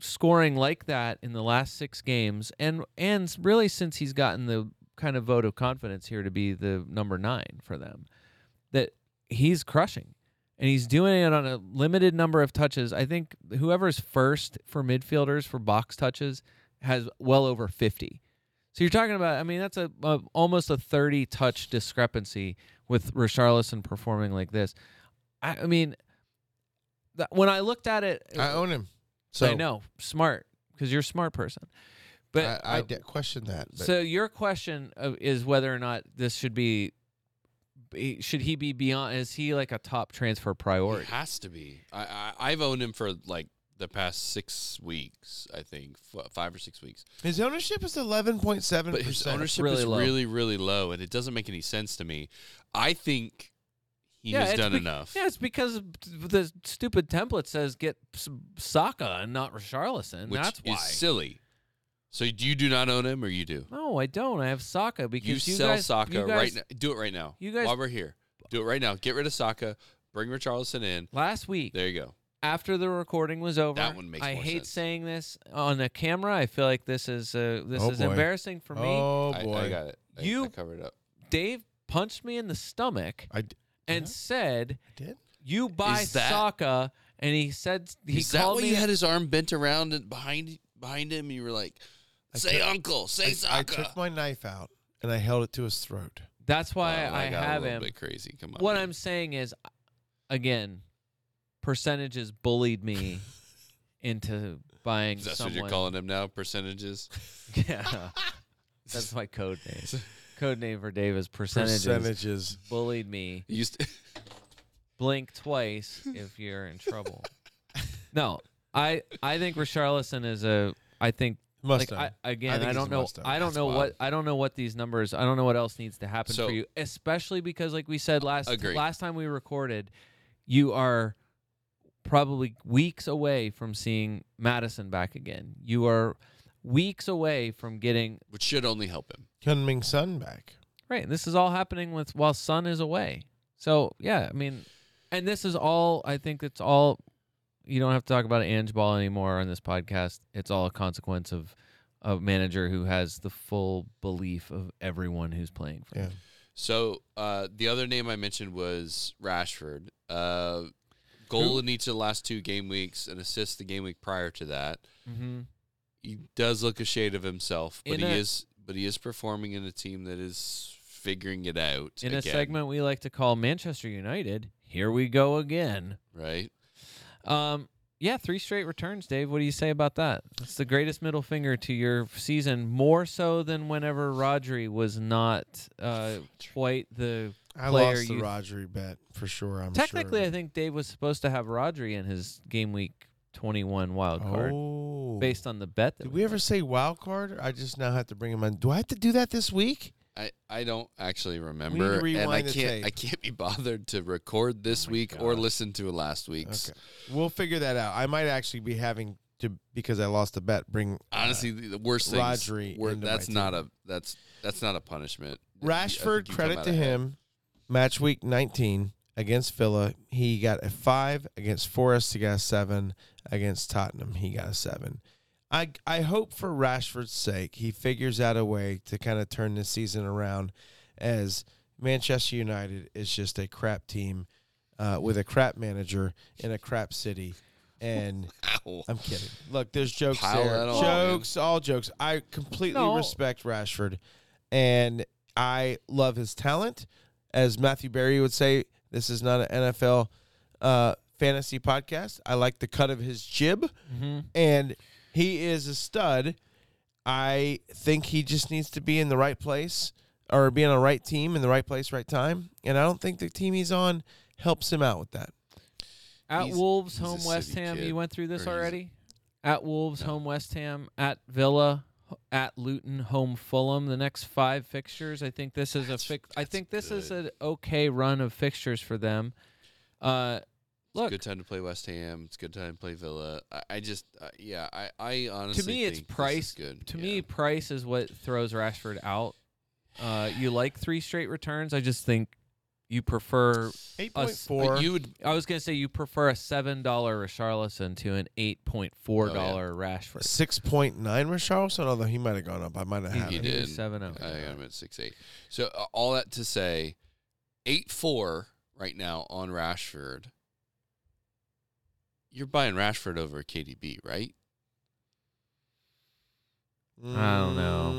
scoring like that in the last six games and and really since he's gotten the kind of vote of confidence here to be the number nine for them that he's crushing. And he's doing it on a limited number of touches. I think whoever's first for midfielders for box touches has well over 50 so you're talking about i mean that's a, a almost a 30 touch discrepancy with Richarlison performing like this. I, I mean th- when i looked at it I own him. So I know, smart, because you're a smart person. But I, I de- question that. But so your question is whether or not this should be, be- should he be beyond? Is he like a top transfer priority? It priority? has to be. I, I I've owned him for like the past six weeks. I think F- five or six weeks. his ownership is eleven point seven But his ownership Really is low. really really low, and it doesn't make any sense to me. I think he has done bec- enough. Yeah, it's because the stupid template says get Saka and not Richarlison. which That's why. is silly. So do you do not own him, or you do? no, I don't. I have Saka because You, you, sell guys, Saka you right now. Do it right now. you guys- while we're here, do it right now. Get rid of Saka. Bring Richarlison in. Last week, There you go. after the recording was over. That one makes I hate sense. saying this on the camera. I feel like this is uh, this Oh, is boy. embarrassing for me. Oh I, boy, I got it. I, You- I covered it up. Dave punched me in the stomach I d- and Yeah. said, did. "You buy Is that- Saka," and he said he Is that called why me. you had his arm bent around and behind behind him? You were like, I "Say took- uncle, say I, I Saka." took my knife out and I held it to his throat. That's why Oh, I got have a little him. Bit crazy. Come on. What man. I'm saying is, again, percentages bullied me into buying Is that what you're calling him now? Percentages. Yeah, that's my code name. Code name for Dave is percentages. Percentages. Bullied me. You used to, blink twice if you're in trouble. No, I I think Richarlison is a. I think Must like I, have. again. I I, think he's don't a know. must-have. I don't That's know wild. what I don't know what these numbers. I don't know what else needs to happen So- for you, especially because, like we said last Agreed. last time we recorded, you are probably weeks away from seeing Madison back again. You are weeks away from getting which should only help him. Coming Sun back. Right. This is all happening with while Sun is away. So yeah, I mean, and this is all. I think it's all. You don't have to talk about Ange Ball anymore on this podcast. It's all a consequence of a manager who has the full belief of everyone who's playing for Yeah. him. So uh, the other name I mentioned was Rashford. Uh, goal Who? in each of the last two game weeks, and assist the game week prior to that. Mm-hmm. He does look a shade of himself, but In he a- is but he is performing in a team that is figuring it out. In a segment we like to call Manchester United. Here we go again. right? Um, yeah, three straight returns, Dave. What do you say about that? It's the greatest middle finger to your season, more so than whenever Rodri was not uh, quite the I player lost the you- Rodri bet for sure. I'm Technically, sure. I think Dave was supposed to have Rodri in his game week 21 wild card Oh. based on the bet. That Did we ever say wild card? I just now have to bring him in. Do I have to do that this week? I, I don't actually remember, and I the can't I can't be bothered to record this Oh my week or listen to last week's. Okay. We'll figure that out. I might actually be having to because I lost a bet bring uh, Honestly, the the worst thing. Rodri into my That's not team. a that's that's not a punishment. Rashford. Credit to ahead. him. Match week 19 against Villa, he got a five. Against Forest, he got a seven. Against Tottenham, he got a seven. I I hope for Rashford's sake, he figures out a way to kind of turn this season around, as Manchester United is just a crap team uh, with a crap manager in a crap city, and Ow. I'm kidding. Look, there's jokes Pile there. that on, jokes, all jokes. I completely No. respect Rashford, and I love his talent. As Matthew Berry would say, this is not an NFL uh, fantasy podcast. I like the cut of his jib, Mm-hmm. and he is a stud. I think he just needs to be in the right place or be on the right team in the right place, right time. And I don't think the team he's on helps him out with that. At He's- Wolves, he's home West Ham. kid, You went through this already. At Wolves, No. home West Ham. At Villa, at Luton, home Fulham. The next five fixtures. I think this is a That's- fix. I think this is an okay run of fixtures for them. Uh, It's look, a good time to play West Ham. It's a good time to play Villa. I, I just, uh, yeah, I, I honestly to me, it's price. good. To yeah. me, price is what throws Rashford out. Uh, you like three straight returns. I just think you prefer. Eight Us- point you would, I was gonna say you prefer a seven dollar Richarlison to an eight point four Oh, dollar Rashford. Six point nine Richarlison, although he might have gone up. I might have He- had he it. he did. was 7-0. I got him at six eight. So uh, all that to say, eight four right now on Rashford. You're buying Rashford over KDB, right? I don't know.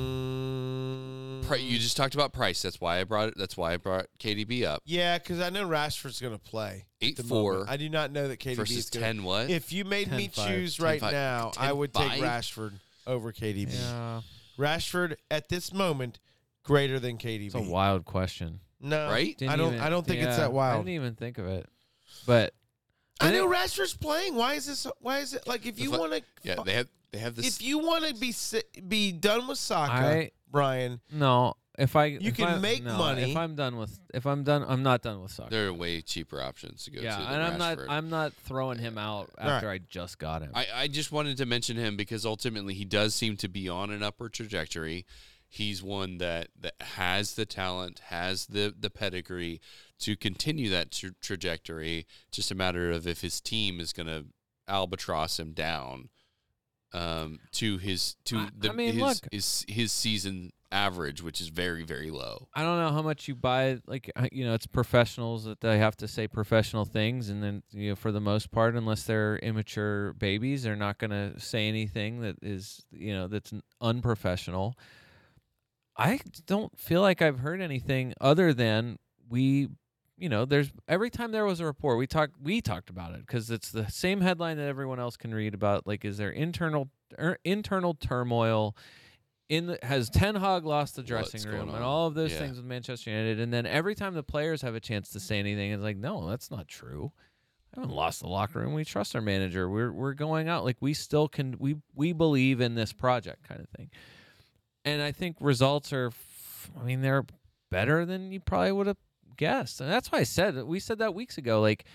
Pri- you just talked about price. That's why I brought it. That's why I brought KDB up. yeah, because I know Rashford's going to play. at Eight the four moment. I do not know that KDB is versus going. ten. What? If you made me 10-5. choose right 10-5. now, I would take 10-5? Rashford over KDB. Yeah, Rashford at this moment greater than KDB. it's a wild question. no, Right? Didn't I don't. even- I don't think it's yeah, that I wild. didn't even think of it, but I, I know Rashford's playing. Why is this? Why is it like if you fu- want to? yeah, they have they have this. if you want to be si- be done with soccer, I Brian, no. If I You if can I- make no, money. If I'm done with if I'm done, I'm not done with soccer. there are way cheaper options to go yeah, to. and than I'm not Rashford. I'm not throwing him out Right. after I just got him. I, I just wanted to mention him because ultimately he does seem to be on an upward trajectory. He's one that, that has the talent, has the, the pedigree to continue that tra- trajectory. Just a matter of if his team is going to albatross him down um, to his to I- the I mean, his, look. his his season average, which is very very low. I don't know how much you buy. Like uh, you know, it's professionals that they have to say professional things, and then you know, for the most part, unless they're immature babies, they're not going to say anything that is you know that's unprofessional. I don't feel like I've heard anything other than we, you know, there's every time there was a report, we talked we talked about it because it's the same headline that everyone else can read about. Like, is there internal er, internal turmoil? In the, has Ten Hag lost the dressing What's room and all of those Yeah. things with Manchester United, and then every time the players have a chance to say anything, it's like, no, that's not true. I haven't lost the locker room. We trust our manager. We're we're going out like we still can. We we believe in this project, kind of thing. And I think results are, I mean, they're better than you probably would have guessed, and that's why I said we said that weeks ago. Like,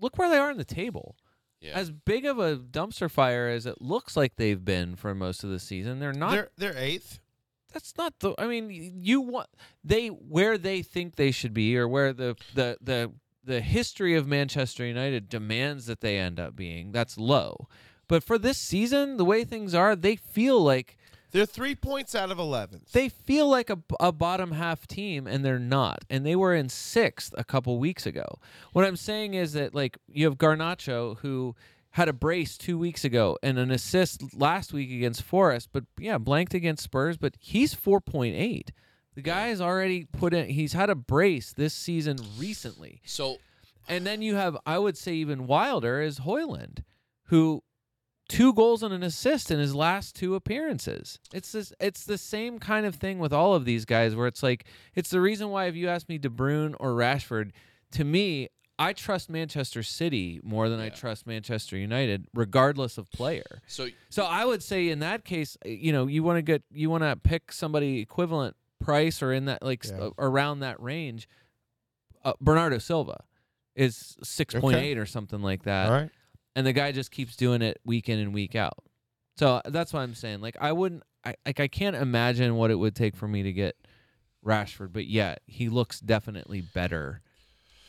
look where they are in the table. Yeah. As big of a dumpster fire as it looks like they've been for most of the season, they're not they're they're eighth. that's not the i mean you want they where they think they should be or where the the the the history of Manchester United demands that they end up being that's low but for this season the way things are they feel like They're three points out of 11. they feel like a, a bottom half team and they're not. And they were in sixth a couple weeks ago. What i'm saying is that like you have garnacho who had a brace two weeks ago and an assist last week against forest but yeah blanked against spurs but he's 4.8 the guy has already put in he's had a brace this season recently. So and then you have, I would say, even wilder is Hojlund, who two goals and an assist in his last two appearances. It's this. It's the same kind of thing with all of these guys, where it's like it's the reason why if you ask me De Bruyne or Rashford, to me, I trust Manchester City more than I trust Manchester United, regardless of player. so So I would say in that case, uh, you know, you want to get you want to pick somebody equivalent price or in that like Yeah. around that range. Uh, Bernardo Silva is six point eight or something like that. All right. And the guy just keeps doing it week in and week out. So that's what I'm saying. Like I wouldn't, I like I can't imagine what it would take for me to get Rashford, but yeah, he looks definitely better.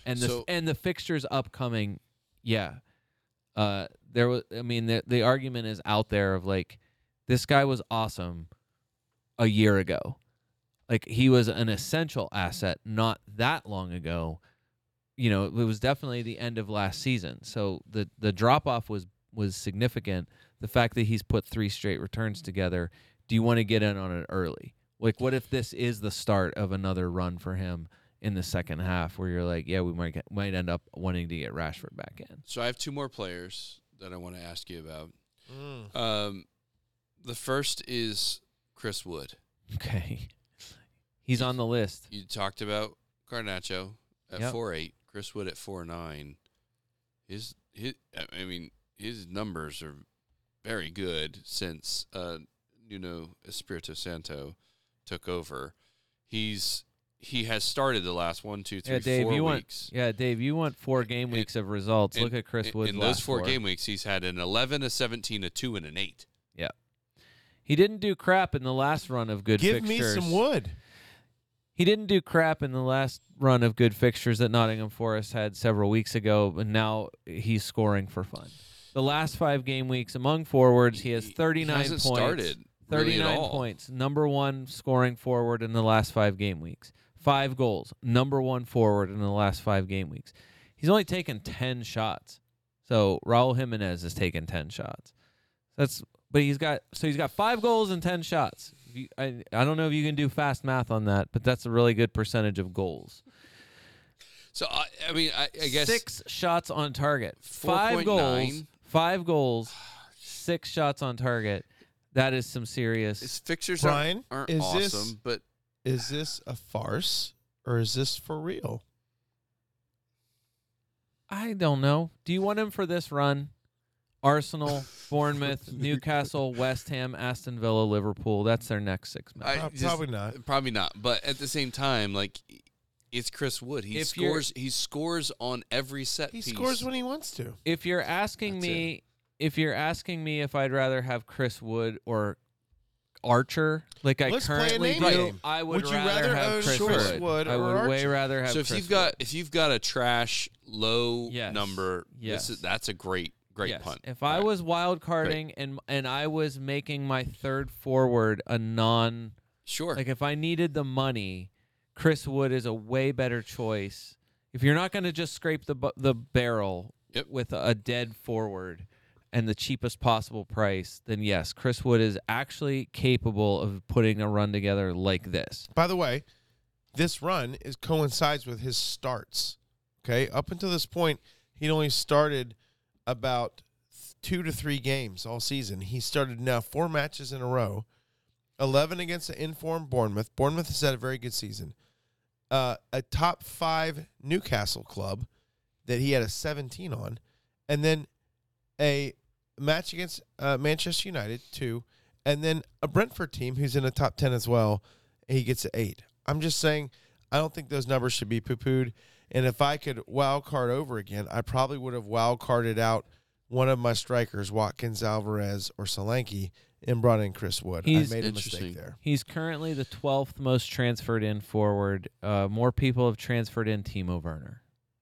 And the So- and the fixtures upcoming, yeah. Uh, there was. I mean, the the argument is out there of like, this guy was awesome a year ago. Like he was an essential asset not that long ago. You know, it was definitely the end of last season. So the the drop off was was significant. The fact that he's put three straight returns together, do you want to get in on it early? Like what if this is the start of another run for him in the second half where you're like, yeah, we might get, might end up wanting to get Rashford back in. So I have two more players that I want to ask you about. Mm. Um, the first is Chris Wood. Okay. He's on the list. You talked about Garnacho at Yep. four eight, Chris Wood at four nine. His his I mean his numbers are very good since uh, Nuno Espirito Santo took over. He's he has started the last one, two, three, Yeah, Dave, four you want weeks. yeah, Dave, you want four game In- weeks of results. in- Look at Chris Wood. In those last four, game weeks, he's had an eleven, a seventeen, a two, and an eight. Yeah, He didn't do crap in the last run of good Give me some wood. He didn't do crap in the last run of good fixtures that Nottingham Forest had several weeks ago, but now he's scoring for fun. The last five game weeks among forwards, he has 39 he hasn't points. started really at 39 all. points. Number one scoring forward in the last five game weeks. Five goals. Number one forward in the last five game weeks. He's only taken 10 shots. So Raul Jimenez has taken 10 shots. That's but he's got so he's got five goals and 10 shots. If you- I, I don't know if you can do fast math on that, but that's a really good percentage of goals. So I, I mean, I, I guess six shots on target. Five 4.9. goals. Five goals. Six shots on target. That is some serious. his fixtures Brian, aren't, aren't is awesome, this- but Is this a farce or is this for real? I don't know. Do you want him for this run? Arsenal, Bournemouth, Newcastle, West Ham, Aston Villa, Liverpool. That's their next six matches. I Prob- just- Probably not. Probably not. But at the same time, like it's Chris Wood. He If you're- scores. He scores on every set. Piece. He piece. scores when he wants to. if you're asking That's me, if you're asking me if I'd rather have Chris Wood or Archer, like I Let's play a currently name do, game. I would, Would you rather, rather have Chris, Chris Wood. Wood I or would way Archer? rather have. So if Chris you've got Wood. if you've got a trash low Yes. number, Yes. this is, that's a great great Yes. punt. If I Right. was wild carding and and I was making my third forward a non sure, like if I needed the money, Chris Wood is a way better choice. If you're not going to just scrape the bu- the barrel Yep. with a dead forward and the cheapest possible price, then yes, Chris Wood is actually capable of putting a run together like this. By the way, this run is coincides with his starts. Okay, up until this point, he'd only started about two to three games all season. He started now four matches in a row, eleven against the informed Bournemouth. Bournemouth has had a very good season. Uh, a top five Newcastle club that he had a seventeen on, and then a match against uh, Manchester United two, and then a Brentford team who's in the top ten as well he gets an eight. I'm just saying, I don't think those numbers should be poo pooed. And if I could wild card over again, I probably would have wild carded out one of my strikers, Watkins, Alvarez, or Solanke, and brought in Chris Wood. He's- I made a Interesting. mistake there. He's currently the 12th most transferred in forward. Uh, more people have transferred in Timo Werner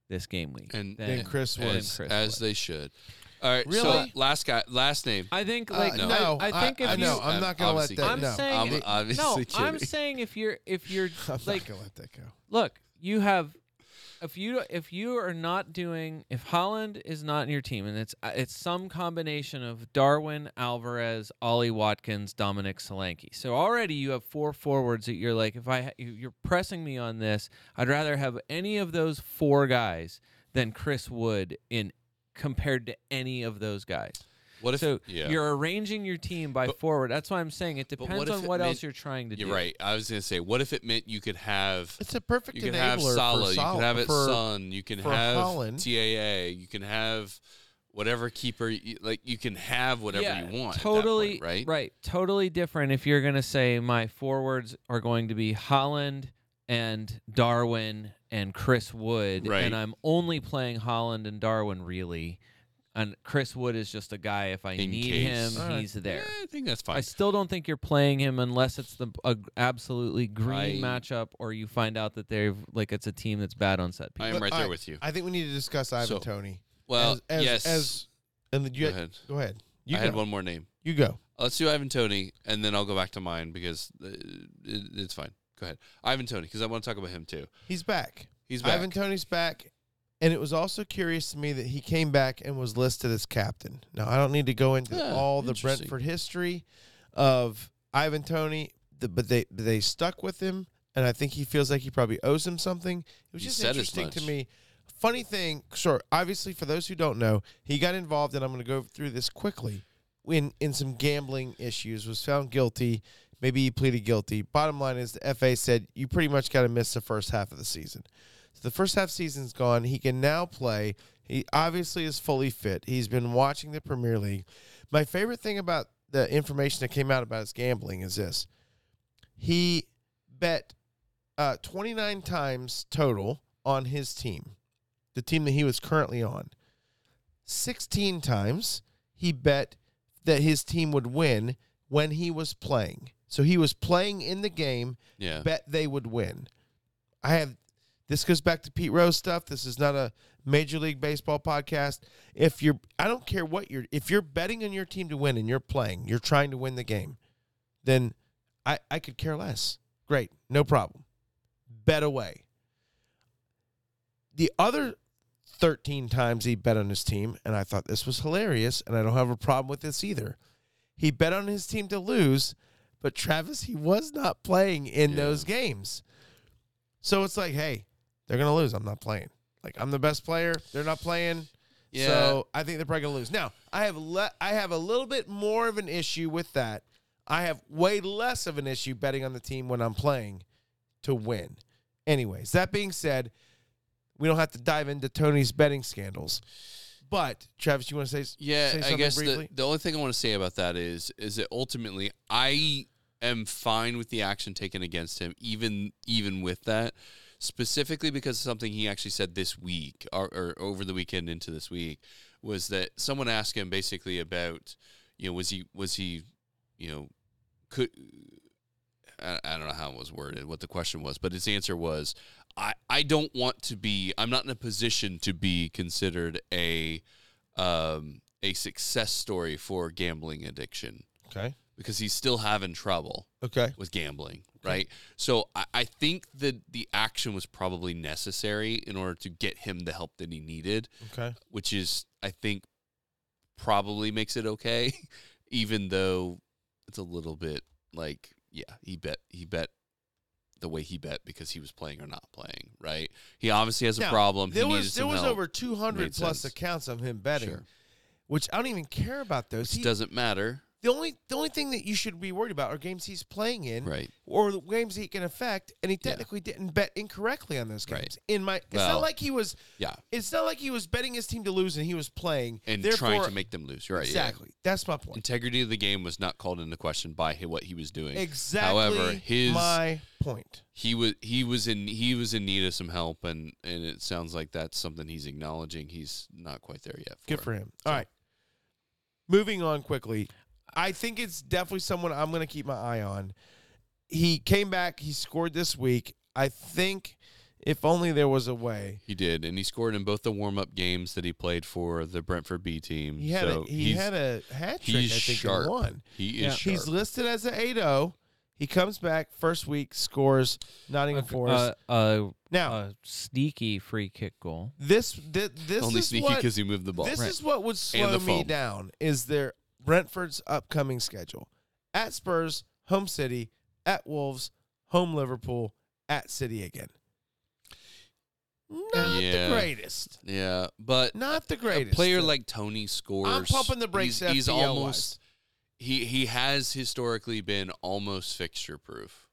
this game week and, than Then Chris than Wood. as, Chris as Wood. they should. All right, really? so last guy, last name. I think Uh, like no. no, I, I think if I, you know I'm not going to let Obviously that. I'm no, saying I'm it- obviously no, kidding. I'm saying if you're if you're I'm like not going to let that go. look, you have if you if you are not doing if Haaland is not in your team and it's uh, it's some combination of Darwin, Alvarez, Ollie Watkins, Dominic Solanke. So already you have four forwards that you're like if I you- you're pressing me on this, I'd rather have any of those four guys than Chris Wood in compared to any of those guys. What if so yeah. you're arranging your team by But- forward. That's why I'm saying it but what depends on it what else you're trying to do. You're do. right. I was gonna say, what if it meant you could have It's a perfect you can enabler have Salah, for you Salah, can have it for, Son, you can have Haaland. TAA, you can have whatever keeper, you, like you can have whatever yeah, you want. at that Totally point, right? Right. Totally different if you're going to say my forwards are going to be Haaland and Darwin and Chris Wood Right. and I'm only playing Haaland and Darwin really. And Chris Wood is just a guy. If I In need case. him, All right. he's there. Yeah, I think that's fine. I still don't think you're playing him unless it's the a absolutely green I- matchup, or you find out that they've like it's a team that's bad on set I piece. am right there Alright, with you. I think we need to discuss Ivan So, Toney. Well, as, as, yes. As and then you go go ahead. Go ahead. You I go. had one more name. You go. Let's do Ivan Toney, and then I'll go back to mine because uh, it, it's fine. Go ahead, Ivan Toney, because I want to talk about him too. He's back. He's back. Ivan Toney's back. And it was also curious to me that he came back and was listed as captain. Now I don't need to go into Yeah, all the. Brentford history of Ivan Toney, the, but they they stuck with him, and I think he feels like he probably owes him something. It was He just interesting to me. Funny thing, sure. Obviously, for those who don't know, he got involved, and I'm going to go through this quickly. In in some gambling issues, was found guilty. Maybe he pleaded guilty. Bottom line is, the FA said you pretty much got to miss the first half of the season. So the first half season's gone. He can now play. He obviously is fully fit. He's been watching the Premier League. My favorite thing about the information that came out about his gambling is this: he bet uh, 29 times total on his team, the team that he was currently on. 16 times he bet that his team would win when he was playing. So he was playing in the game yeah, bet they would win. I have this goes back to Pete Rose stuff. This is not a Major League Baseball podcast. If you're I don't care what you're if you're betting on your team to win and you're playing, you're trying to win the game, then I I could care less. Great, no problem. Bet away. The other 13 times he bet on his team, and I thought this was hilarious, and I don't have a problem with this either. He bet on his team to lose, but Travis, he was not playing in Yeah. those games. So it's like, hey, they're gonna lose. I'm not playing. Like I'm the best player. They're not playing. yeah. So I think they're probably gonna lose. Now I have le- I have a little bit more of an issue with that. I have way less of an issue betting on the team when I'm playing to win. Anyways, that being said, we don't have to dive into Toney's betting scandals. But Travis, you want to say Yeah, say I guess the, the only thing I want to say about that is is that ultimately I am fine with the action taken against him, even even with that, specifically because of something he actually said this week or, or over the weekend into this week was that someone asked him basically about you know was he was he you know could I, I don't know how it was worded what the question was but his answer was I, I don't want to be I'm not in a position to be considered a um, a success story for gambling addiction Okay. because he's still having trouble Okay. with gambling, right? So I, I think that the action was probably necessary in order to get him the help that he needed, Okay. which is I think probably makes it okay, even though it's a little bit like yeah he bet he bet the way he bet because he was playing or not playing, right? He obviously has a Now, problem. There he was there was help. over 200 plus sense. accounts of him betting, Sure. which I don't even care about those. He- doesn't matter, the only the only thing that you should be worried about are games he's playing in, right? or the games he can affect, and he Yeah. technically didn't bet incorrectly on those games. Right. In my, it's Well, not like he was. Yeah, It's not like he was betting his team to lose and he was playing and Therefore, trying to make them lose. Right? yeah. exactly. That's my point. integrity of the game was not called into question by what he was doing. Exactly. However, his my point. he was he was in he was in need of some help, and and it sounds like that's something he's acknowledging. He's not quite there yet. For Good it. for him. So- All right. Moving on quickly. I think it's definitely someone I'm going to keep my eye on. He came back. He scored this week. I think if only there was a way. He did, and he scored in both the warm up games that he played for the Brentford B team. He had so a he had a hat trick. he's I think sharp. in one. He is Yeah. sharp. He's listed as an 8-0. He comes back first week, scores Nottingham Forest. Uh, uh, now a sneaky free kick goal. this thi- this only is sneaky what because he moved the ball. This Right. is what would slow me down is their Brentford's upcoming schedule. At Spurs, home City, at Wolves, home Liverpool, at City again. Not Yeah. the greatest. yeah, but Not the a greatest. player like Toney scores. I'm pumping the brakes He's, he's almost he he has historically been almost fixture proof.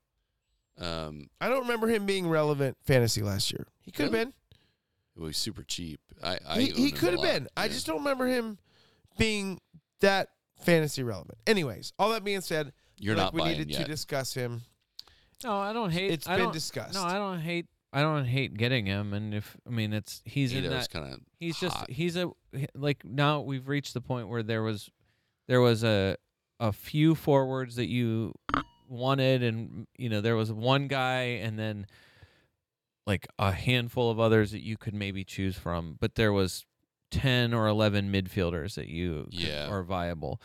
Um, I don't remember him being relevant fantasy last year. He could have Really? been. it was super cheap. I, I He, he could have been. I just don't remember him being that fantasy relevant. Anyways, all that being said, you're like not we needed yet. to discuss him. No, I don't hate. It's I been don't- discussed. No, I don't hate I don't hate getting him, and if I mean it's he's in Ito's that kind of he's just he's a like now we've reached the point where there was there was a a few forwards that you wanted and you know there was one guy and then like a handful of others that you could maybe choose from but there was 10 or 11 midfielders that you Yeah. are viable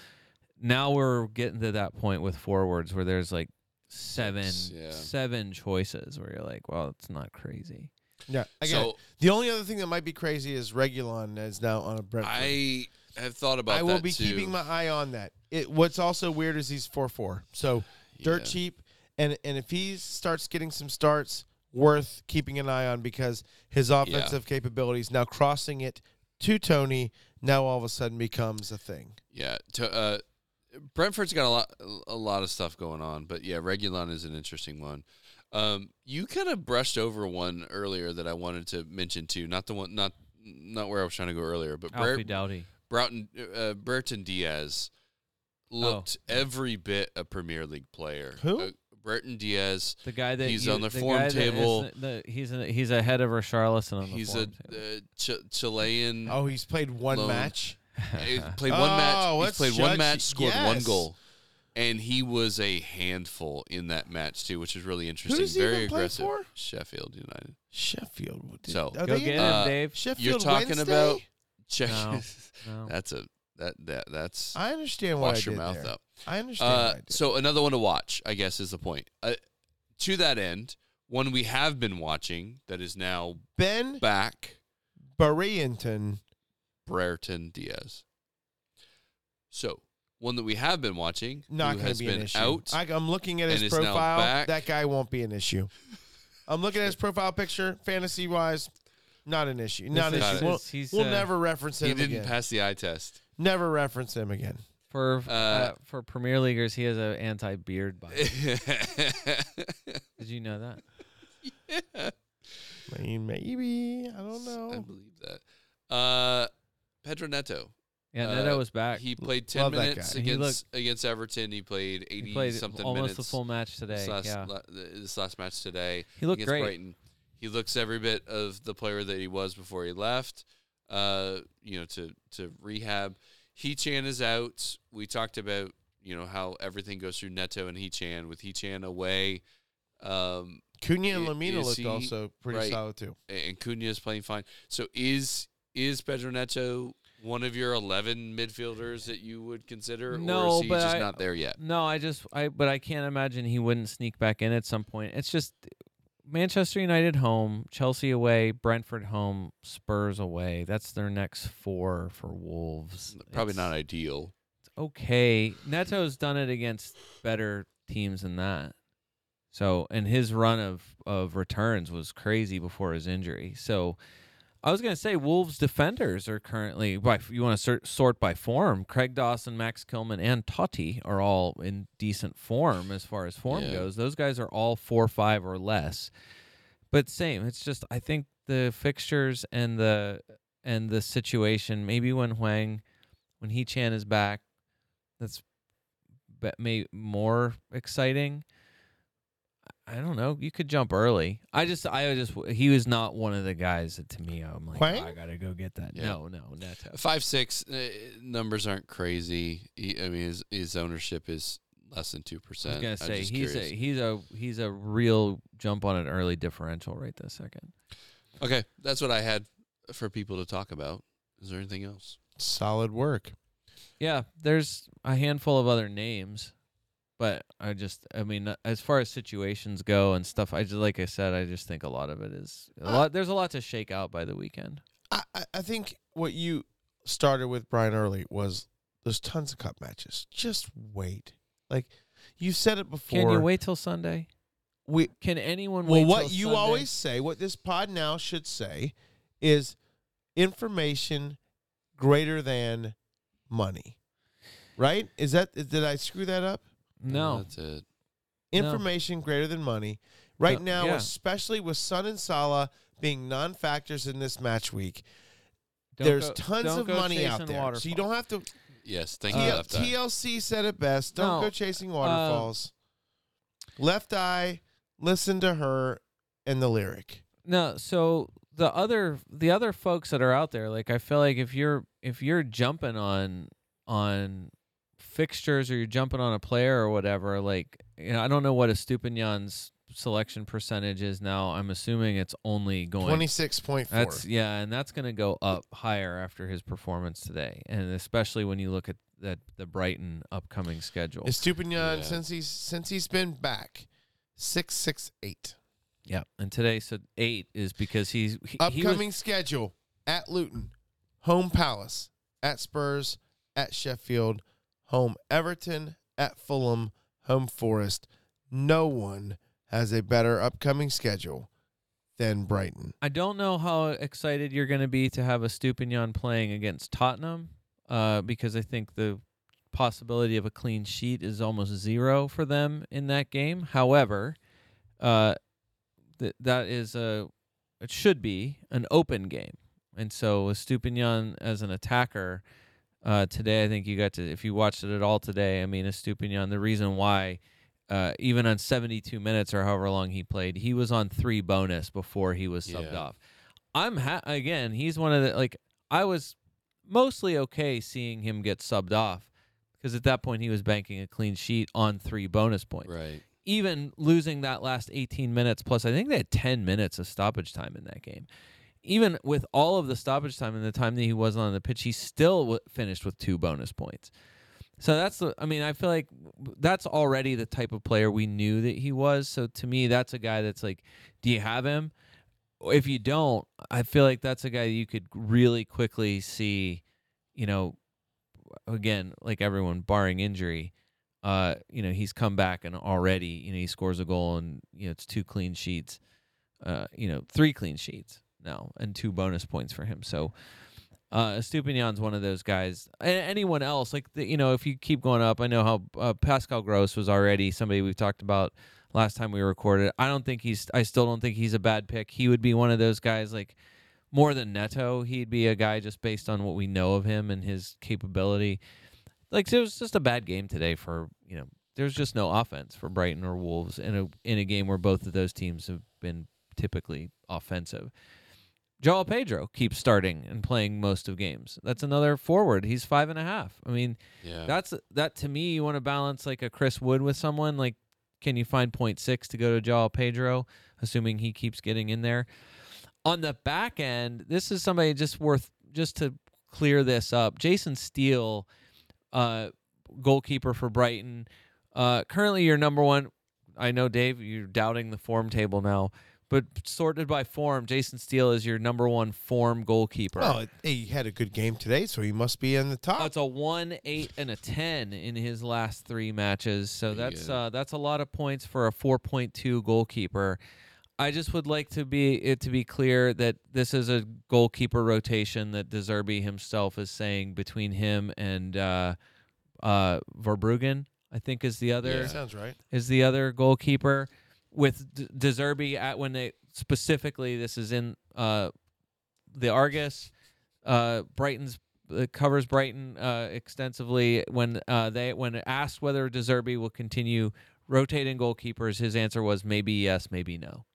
now we're getting to that point with forwards where there's like seven Six, yeah. seven choices where you're like well it's not crazy Yeah, I get it. so The only other thing that might be crazy is Reguilon is now on a Brentford. I have thought about that. I will be too. keeping my eye on that. It what's also weird is he's four four, so dirt Yeah. cheap, and and if he starts getting some starts, worth keeping an eye on because his offensive capabilities now crossing it to Toney now all of a sudden becomes a thing. Yeah, to, uh, Brentford's got a lot, a lot of stuff going on, but yeah, Reguilon is an interesting one. Um, you kind of brushed over one earlier that I wanted to mention too. Not the one, not not where I was trying to go earlier, but Alfie Brer, Doughty Broughton, uh, Brereton Diaz looked every bit a Premier League player. Who? Brereton Diaz. The guy that He's you- on the the form guy that is table. the- the- he's a, he's ahead of Richarlison on the He's a table. uh, Ch- Chilean. Oh, he's played one Loan. match. He played one match. Oh, He's played judge- one match, scored one goal, and he was a handful in that match too, which is really interesting. does he Very even play aggressive. for? Sheffield United. Sheffield. Did- So- Go get him, Uh, Dave. Sheffield You're talking Wednesday? about check. No. No. that's a that that that's I understand what wash I your did mouth there. up. I understand. Uh, what I did. so another one to watch, I guess, is the point. Uh, to that end, one we have been watching that is now Ben back, Barrington. Brereton Diaz. So one that we have been watching, not who going has to be been an issue. out. I, I'm looking at his profile. That guy won't be an issue. I'm looking at his profile picture, fantasy wise, not an issue. Not an This Got issue. it. We'll, he's, we'll uh, never reference him. he didn't again. pass the eye test. Never reference him again. for uh, uh, for Premier Leaguers, he has an anti-beard bite. Did you know that? I mean, maybe I don't know. I believe that. Uh, Pedro Neto. Yeah, Uh, Neto was back. He played ten Love that minutes guy. He against against Everton. He played eighty He played something almost minutes. the full match today. This last, yeah, la- this last match today he looked against great. Brighton. He looks every bit of the player that he was before he left. Uh, you know, to to rehab. Hee-chan is out. We talked about you know how everything goes through Neto and Hee-chan. With Hee-chan away, um, Cunha and Lemina looked he- also pretty right. solid too. and Cunha is playing fine. So is is Pedro Neto one of your eleven midfielders that you would consider, or No, is he but just I- not there yet? No, I just I but I can't imagine he wouldn't sneak back in at some point. It's just Manchester United home, Chelsea away, Brentford home, Spurs away. That's their next four for Wolves. Probably It's- not ideal. It's okay. Neto's done it against better teams than that. So, and his run of of returns was crazy before his injury. So, I was gonna say Wolves defenders are currently by you want to sort, sort by form. Craig Dawson, Max Kilman, and Toti are all in decent form as far as form Yeah. goes. Those guys are all four five or less. But same, it's just I think the fixtures and the and the situation. Maybe when Hwang, when Hee-chan is back, that's be- may more exciting. I don't know. You could jump early. I just, I just, he was not one of the guys that to me, I'm like, Hwang? "Oh, I gotta go get that. Yeah. No, no, Neto. Five six uh, numbers aren't crazy. He, I mean, his his ownership is less than two percent. I was gonna say he's a, he's a, he's a real jump on an early differential right this second. okay. That's what I had for people to talk about. Is there anything else? Solid work. Yeah, there's a handful of other names, but I just, I mean, uh, as far as situations go and stuff, I just, like I said, I just think a lot of it is a Uh, lot. There's a lot to shake out by the weekend. I, I, think what you started with Brian early was there's tons of cup matches. Just wait. Like you said it before. Can you wait till Sunday? We Can anyone well, wait? what you Sunday? always say, what this pod now should say, is information greater than money. Right? Is that did I screw that up? No. that's it. No. Information greater than money. Right No, now, yeah. especially with Son and Salah being non-factors in this match week, Don't there's go- tons don't of go money out chasing there. So you waterfalls. don't have to Yes, thank Uh, you. TL- Left eye. TLC said it best. Don't No, go chasing waterfalls. Left eye, listen to her and the lyric. No, so the other the other folks that are out there, like I feel like if you're if you're jumping on on fixtures or you're jumping on a player or whatever, like you know, I don't know what Estupinan's selection percentage is now. I'm assuming it's only going Twenty six point four. That's yeah, and that's going to go up higher after his performance today, and especially when you look at that the Brighton upcoming schedule. Estupinan Yeah. since he's since he's been back. Six six eight. yeah, and today so eight is because he's he, he was- Upcoming schedule at Luton, home Palace, at Spurs, at Sheffield, home Everton, at Fulham, home Forest. No one has a better upcoming schedule than Brighton. I don't know how excited you're going to be to have Estupinan playing against Tottenham, uh, because I think the possibility of a clean sheet is almost zero for them in that game. However, uh, th- that is a it should be an open game, and so Estupinan as an attacker. Uh, today, I think you got to, if you watched it at all today, I mean, Estupinan, the reason why, uh, even on 72 minutes or however long he played, he was on three bonus before he was subbed Yeah. off. I'm, ha- again, he's one of the, like, I was mostly okay seeing him get subbed off because at that point he was banking a clean sheet on three bonus points. Right. Even losing that last 18 minutes, plus I think they had 10 minutes of stoppage time in that game even with all of the stoppage time and the time that he wasn't on the pitch, he still w- finished with two bonus points. So that's the. I mean, I feel like that's already the type of player we knew that he was. So to me, that's a guy that's like, do you have him? If you don't, I feel like that's a guy you could really quickly see. You know, again, like everyone, barring injury, uh, you know, he's come back and already, you know, he scores a goal and you know it's two clean sheets, uh, you know, three clean sheets now and two bonus points for him. So uh Estupinan's one of those guys. A- anyone else, like the, you know, if you keep going up, I know how uh, Pascal Gross was already somebody we've talked about last time we recorded. I don't think he's. I still don't think he's a bad pick. He would be one of those guys like more than Neto. He'd be a guy just based on what we know of him and his capability. Like it was just a bad game today for you know. There's just no offense for Brighton or Wolves in a in a game where both of those teams have been typically offensive. João Pedro keeps starting and playing most of games. That's another forward. He's five and a half. I mean, Yeah. that's that to me. You want to balance like a Chris Wood with someone. Like, can you find point six to go to João Pedro, assuming he keeps getting in there? On the back end, this is somebody just worth just to clear this up. Jason Steele, uh, goalkeeper for Brighton, uh, currently your number one. I know, Dave, you're doubting the form table now, but sorted by form, Jason Steele is your number one form goalkeeper. Well, he had a good game today, so he must be in the top. That's a one, eight, and a ten in his last three matches. So Pretty that's good. uh, that's a lot of points for a four point two goalkeeper. I just would like to be it to be clear that this is a goalkeeper rotation that De Zerbi himself is saying between him and uh, uh, Verbruggen. I think is the other Yeah. Sounds right. is the other goalkeeper with De Zerbi at when they specifically this is in uh the Argus uh Brighton's it covers Brighton uh extensively. When uh they when asked whether De Zerbi will continue rotating goalkeepers his answer was maybe yes maybe no.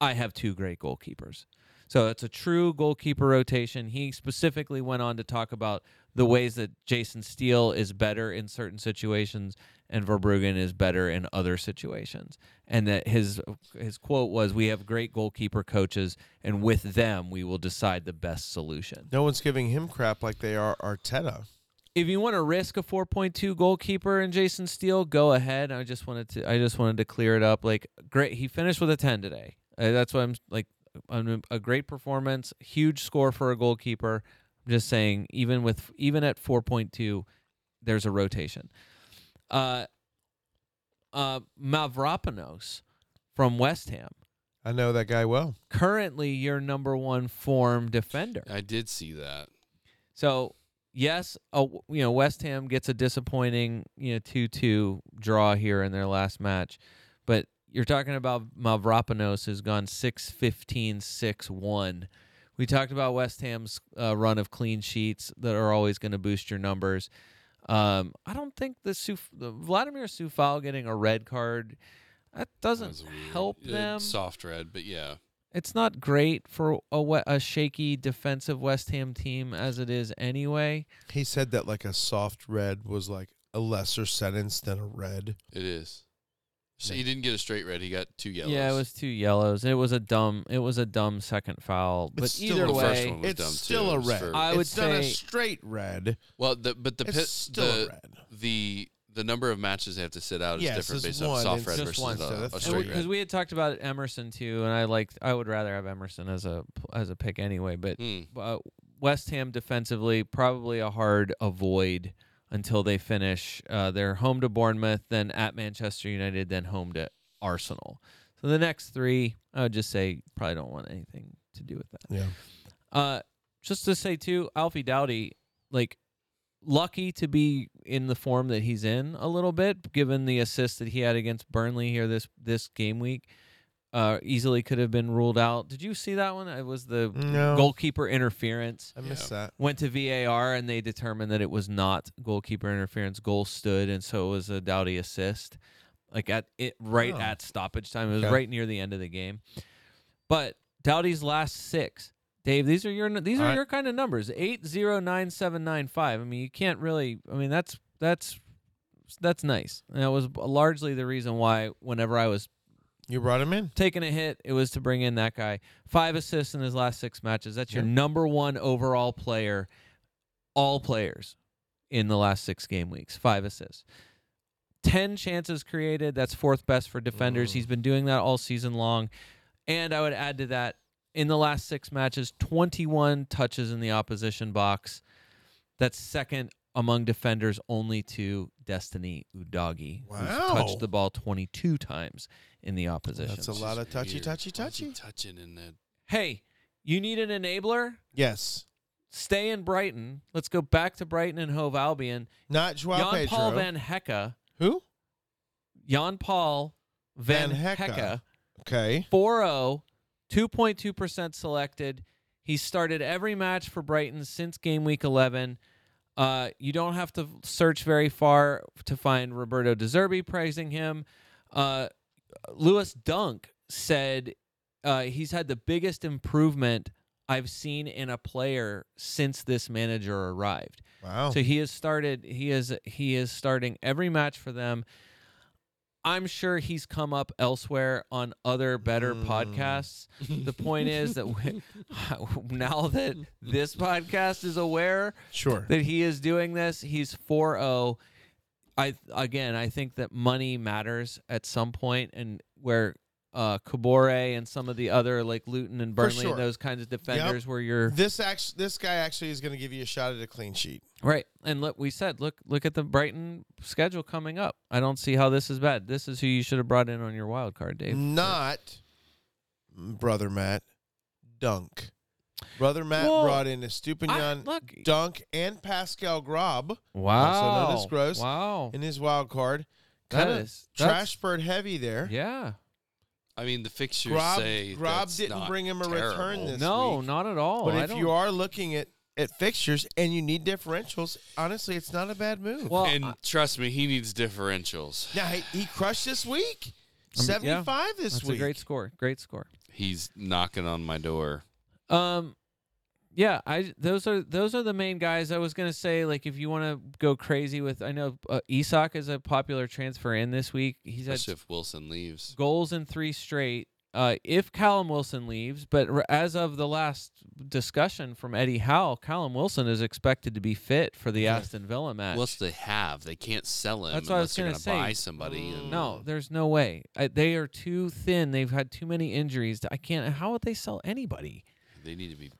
I have two great goalkeepers. So it's a true goalkeeper rotation. He specifically went on to talk about the ways that Jason Steele is better in certain situations and Verbruggen is better in other situations. And that his his quote was, "We have great goalkeeper coaches, and with them, we will decide the best solution." No one's giving him crap like they are Arteta. If you want to risk a 4.2 goalkeeper in Jason Steele, go ahead. I just wanted to I just wanted to clear it up. Like, great, he finished with a 10 today. Uh, that's what I'm like. A great performance, huge score for a goalkeeper. I'm just saying, even with even at 4.2, there's a rotation. Uh, uh, Mavropanos from West Ham, I know that guy well. currently your number one form defender. I did see that. So yes, uh, you know West Ham gets a disappointing you know two two draw here in their last match, but you're talking about Mavropanos has gone 6-15, 6-1. We talked about West Ham's uh, run of clean sheets that are always going to boost your numbers. Um, I don't think the, Suf- the Vladimir Coufal getting a red card that That doesn't was weird. help Uh, them. Soft red, but yeah. it's not great for a, a shaky defensive West Ham team as it is anyway. He said that like a soft red was like a lesser sentence than a red. It is. So he didn't get a straight red. He got two yellows. Yeah, it was two yellows. It was a dumb. It was a dumb second foul. But It's still either the first way, one was It's dumb, still too. a It was red. for- I would it's not a say- straight red. Well, the but the It's pit, still the a red. the the number of matches they have to sit out is Yes, different it's based on one, soft it's red just versus one, a, so that's a And straight because we had talked about Emerson too, and I like I would rather have Emerson as a as a pick anyway. But Hmm. uh, West Ham defensively probably a hard avoid until they finish. Uh, they're home to Bournemouth, then at Manchester United, then home to Arsenal. So the next three, I would just say probably don't want anything to do with that. Yeah. Uh, just to say too, Alfie Doughty, like lucky to be in the form that he's in a little bit, given the assist that he had against Burnley here this this game week. Uh, easily could have been ruled out. Did you see that one? It was the No. goalkeeper interference. I missed that. Went to VAR and they determined that it was not goalkeeper interference. Goal stood, and so it was a Doughty assist, like at it right Oh. at stoppage time. It was Okay. right near the end of the game. But Doughty's last six, Dave. These are your these All are right. your kind of numbers. Eight zero nine seven nine five. I mean, you can't really. I mean, that's that's that's nice. And that was largely the reason why whenever I was You brought him in. taking a hit, it was to bring in that guy. Five assists in his last six matches. That's your number one overall player, all players in the last six game weeks. Five assists. 10 chances created. That's fourth best for defenders. Mm. He's been doing that all season long. And I would add to that, in the last six matches, 21 touches in the opposition box. That's second among defenders only to Destiny Udogie, who's touched the ball 22 times in the opposition. That's a lot of touchy, weird. touchy, Why is he touchy. touching in the hey, you need an enabler? Yes. Stay in Brighton. Let's go back to Brighton and Hove Albion. Not Joao Jan Pedro. Paul Van Hecke. Who? Jan Paul Van, Van Hecke. Hecke. Okay. 4 0, 2.2% selected. He started every match for Brighton since game week 11. Uh, you don't have to search very far to find Roberto De Zerbi praising him. Uh, Lewis Dunk said uh, he's had the biggest improvement I've seen in a player since this manager arrived. Wow. So he has started. He is he is starting every match for them. I'm sure he's come up elsewhere on other better Mm. podcasts. The point is that we, now that this podcast is aware sure. that he is doing this, he's 4-0. I again, I think that money matters at some point, and where uh, Kabore and some of the other like Luton and Burnley sure. and those kinds of defenders, where you're This actually, this guy actually is going to give you a shot at a clean sheet. Right. And look, we said, look, look at the Brighton schedule coming up. I don't see how this is bad. This is who you should have brought in on your wild card, Dave. Not brother Matt Dunk. Brother Matt Well, brought in I- Estupinan look. Dunk and Pascal Grob Wow. known as Gross. Wow. in his wild card. Kind of that's- trash bird heavy there. Yeah. I mean, the fixtures Grob, say Grob that's didn't not bring him a return terrible. this No, week. not at all. But I if don't- you are looking at, at fixtures and you need differentials, honestly, it's not a bad move. well, and I- trust me, he needs differentials. Now he, he crushed this week. I mean, yeah, 75 this that's week. a great score. Great score. He's knocking on my door. Um, yeah, I those are those are the main guys. I was gonna say like if you want to go crazy with, I know uh, Isak is a popular transfer in this week. He's had Especially if Wilson leaves. goals in three straight. Uh, if Callum Wilson leaves, but r- as of the last discussion from Eddie Howe, Callum Wilson is expected to be fit for the Yeah. Aston Villa match. What else do they have? They can't sell him That's what I unless was they're gonna say. buy somebody. No, there's no way. I, they are too thin. They've had too many injuries. I can't. How would they sell anybody? they need to be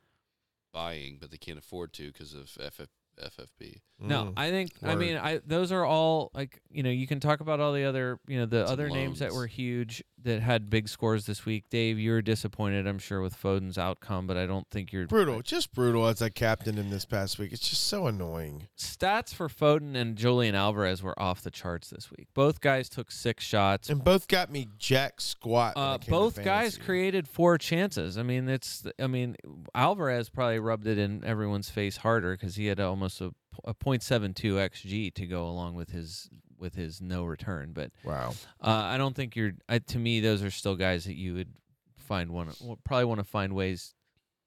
buying, but they can't afford to because of FF, FFP. No, Mm. I think I Word. mean I those are all like you know you can talk about all the other you know the Some other names that loans. were huge that had big scores this week. Dave, you were disappointed, I'm sure, with Foden's outcome, but I don't think you're brutal. Just brutal as I captained him this past week. It's just so annoying. Stats for Foden and Julian Alvarez were off the charts this week. Both guys took six shots. And both got me jack squat. when Uh, came to both guys fantasy. created four chances. I mean, it's. I mean, Alvarez probably rubbed it in everyone's face harder because he had almost a, a .72 xG to go along with his with his no return. But Wow. uh, I don't think you're. I, to me, those are still guys that you would find one. We'll probably want to find ways.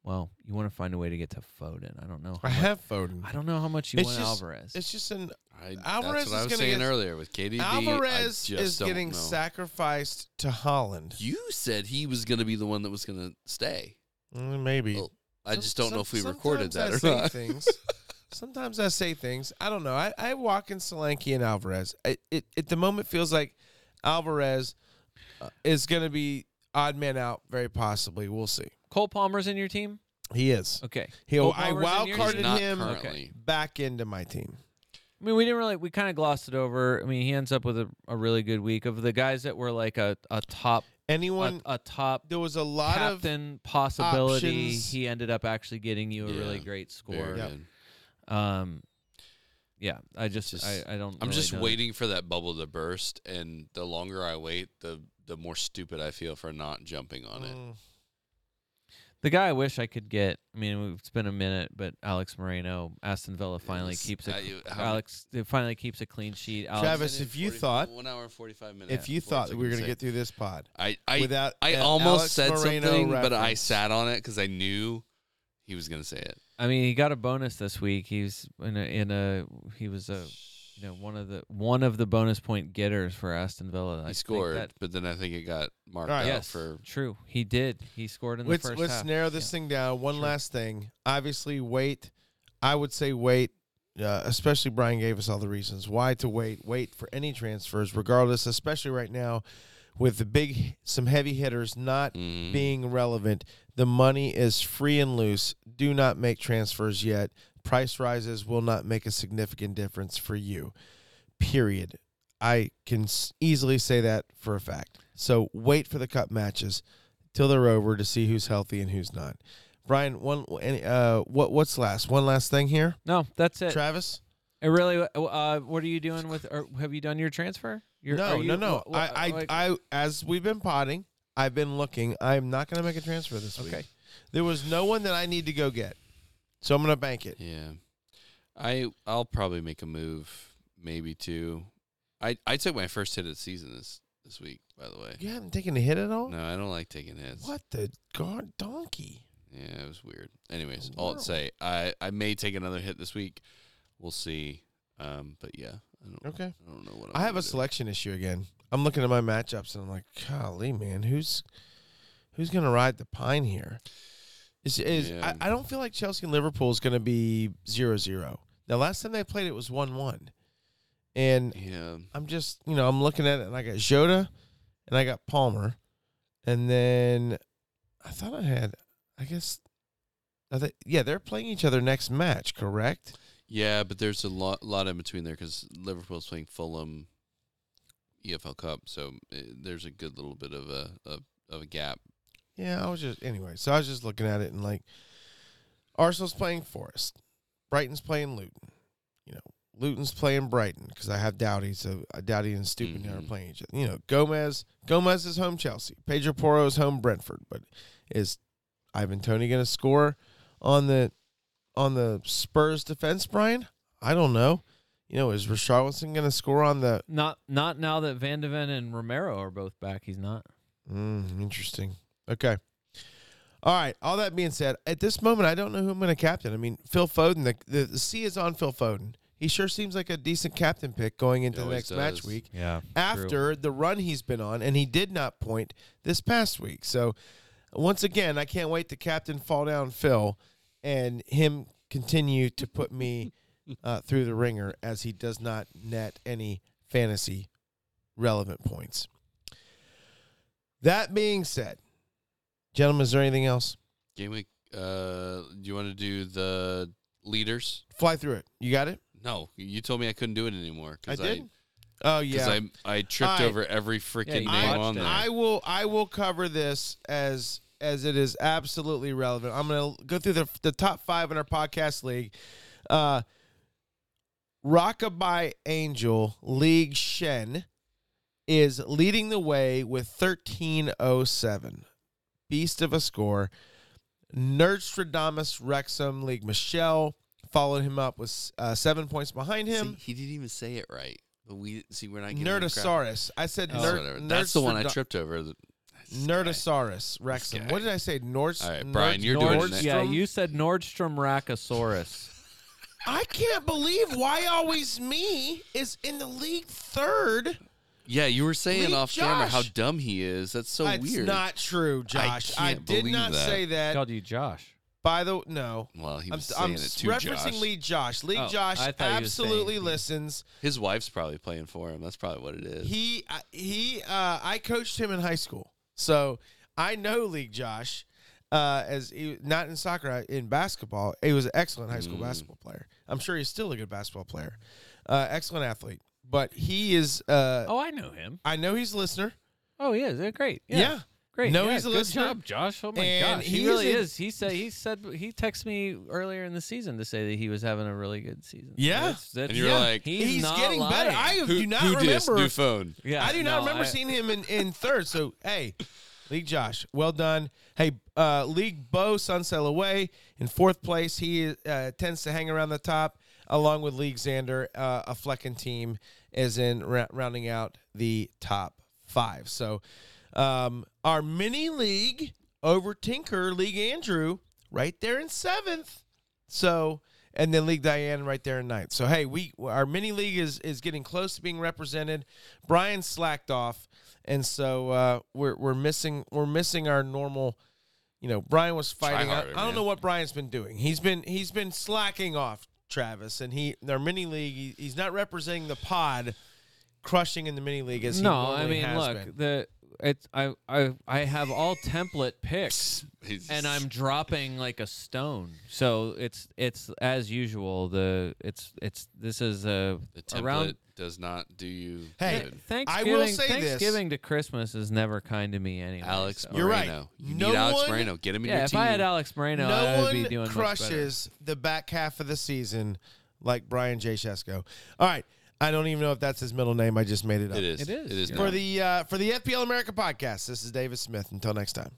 Well, you want to find a way to get to Foden. I don't know. I much- have Foden. I don't know how much you It's want just- Alvarez. It's just an I, Alvarez that's what I is was gonna saying get- earlier with KDB. I Alvarez just is don't getting know. sacrificed to Haaland. You said he was going to be the one that was going to stay. Mm, maybe. Well, I just don't know if we recorded that I or say not. Things. sometimes I say things. I don't know. I, I walk in Solanke and Alvarez. It, it at the moment feels like Alvarez uh, is going to be odd man out. Very possibly. We'll see. Cole Palmer's in your team. He is. Okay. He'll. Cole I Palmer's wild yours? He's carded not him currently. back into my team. I mean, we didn't really. We kind of glossed it over. I mean, he ends up with a, a really good week of the guys that were like a a top Anyone? a, a top there was a lot of captain possibility. options. He ended up actually getting you a really great score. Yep. good. Um, yeah, I just, Just- I, I don't. I'm really just know. waiting for that bubble to burst, and the longer I wait, the the more stupid I feel for not jumping on it. Mm, The guy I wish I could get. I mean, it's been a minute, but Alex Moreno, Aston Villa finally Yes, keeps a uh, you- Alex it finally keeps a clean sheet. Alex, Travis, if you 40 thought- one hour and forty five minutes, if you thought that we were going to get through this pod I I without I almost Alex said Moreno something, but I reference. sat on it because I knew he was going to say it. I mean, he got a bonus this week. He's in a in a he was a you know one of the one of the bonus point getters for Aston Villa. I He think scored, that- but then I think it got marked All right. out yes, for true. He did. He scored in the Let's 1st let's half. narrow this Yeah. thing down. One Sure. last thing. Obviously, wait. I would say wait. Uh, especially Brian gave us all the reasons why to wait. Wait for any transfers, regardless. Especially right now, with the big some heavy hitters not Mhm. being relevant. The money is free and loose. Do not make transfers yet. Price rises will not make a significant difference for you. Period. I can easily say that for a fact. So wait for the cup matches till they're over to see who's healthy and who's not. Brian, one uh what what's last? One last thing here. No, that's it. Travis? It really. Uh, what are you doing with? Or have you done your transfer? You're, no, you, no, no. wha- I I, like- I as we've been potting, I've been looking. I'm not going to make a transfer this week. Okay. There was no one that I need to go get. So I'm going to bank it. Yeah, I I'll probably make a move, maybe two. I I took my first hit of the season this this week. By the way, You haven't taken a hit at all? no, I don't like taking hits. What the god donkey? Yeah, it was weird. Anyways, all I'd say, I I may take another hit this week. We'll see. Um, but yeah, I don't. Okay. I don't know what. I'm I have a do. selection issue again. I'm looking at my matchups and I'm like, golly, man, who's who's gonna ride the pine here? Is is Yeah. I, I don't feel like Chelsea and Liverpool is gonna be zero zero. Now last time they played it was one one. And Yeah, I'm just you know, I'm looking at it and I got Jota and I got Palmer. And then I thought I had I guess I thi- yeah, they're playing each other next match, correct? yeah, but there's a lot lot in between there because Liverpool's playing Fulham, EFL Cup, so uh, there's a good little bit of a of, of a gap. Yeah, I was just anyway. So I was just looking at it and like, Arsenal's playing Forest, Brighton's playing Luton. You know, Luton's playing Brighton because I have Doughty. So uh, Doughty and Stupid are Mhm. playing each other. You know, Gomez Gomez is home Chelsea. Pedro Porro is home Brentford. But is Ivan Toney going to score on the on the Spurs defense, Brian? I don't know. You know, is Richarlison going to score on the? not not now that Van de Ven and Romero are both back. He's not. Mm, interesting. Okay. All right. All that being said, at this moment, I don't know who I'm going to captain. I mean, Phil Foden. The, the the C is on Phil Foden. He sure seems like a decent captain pick going into the always next match week Yeah. after the run he's been on, and he did not point this past week. So, once again, I can't wait to captain fall down Phil and him continue to put me uh, through the ringer as he does not net any fantasy relevant points. That being said, gentlemen, is there anything else? Game week. Uh, do you want to do the leaders? Fly through it. You got it? No, you told me I couldn't do it anymore. I 'cause did. Oh Because yeah. I I tripped All right. over every freaking you name on there. I will I will cover this as as it is absolutely relevant. I'm going to go through the the top 5 in our podcast league. Uh Rockabye Angel League Shen is leading the way with 1307. Beast of a score. Nerdstradamus Wrexham League Michelle followed him up with uh, 7 points behind him. See, he didn't even say it right. But we see we're not getting. Nerdosaurus. I said Oh, nerd, whatever. That's the one I tripped over. The- Nerdosaurus Rexum. What did I say? Nord. All right, Brian, you're Nord- doing it. yeah, you said Nordstrom Rachosaurus. I can't believe why always me is in the league third. Yeah, you were saying Leave off camera how dumb he is. That's so That's weird. not true, Josh. I, can't did believe not that. say that. Called you Josh. By the no, well, he I'm, was I'm saying it to referencing Josh. League Josh. League Oh, Josh I thought you was saying absolutely listens. His wife's probably playing for him. That's probably what it is. He uh, he uh, I coached him in high school, so I know League Josh. Uh, as he, not in soccer, uh, in basketball, he was an excellent high school Mm. basketball player. I'm sure he's still a good basketball player, uh, excellent athlete. But he is. Uh, Oh, I know him. I know he's a listener. Oh, yeah, they're great. Yeah. Yeah. Great. No, yeah, he's a good listener. job, Josh. Oh my And gosh, he he's really a- is. He said he said he texted me earlier in the season to say that he was having a really good season. Yeah. That's- that's- And you're Yeah. like, he's, He's, not getting better. I who, do not who remember. dis? New phone. yeah, I do not no, remember I- seeing him in, in third. So hey, League Josh, well done. Hey, uh, League Bo Sunsail away in fourth place. He uh, tends to hang around the top, along with League Xander. Uh, a Flecken team is in ra- rounding out the top five. So um, our mini league over Tinker League Andrew right there in seventh. So and then League Diane right there in ninth. So hey, we our mini league is is getting close to being represented. Brian slacked off, and so uh, we're we're missing we're missing our normal. You know, Brian was fighting. I, harder, I don't man. know what Brian's been doing. He's been he's been slacking off, Travis, and he our mini league. He, he's not representing the pod, crushing in the mini league as he No, I normally mean, has look, been. the it's I I I have all template picks. He's- and I'm dropping like a stone. So it's it's as usual. The it's it's this is a the template around does not do you Hey, good. Thanksgiving. say this. Thanksgiving to Christmas is never kind to me anyway. Alex so. You're right. Moreno. You No need Alex one- Moreno. Get him in Yeah, your if team. I had Alex Moreno, no I would be one doing crushes the back half of the season like Brian J. Shesko. All right. I don't even know if that's his middle name. I just made it up. it is. It is. It is. For the uh, for the FPL America podcast, this is David Smith. Until next time.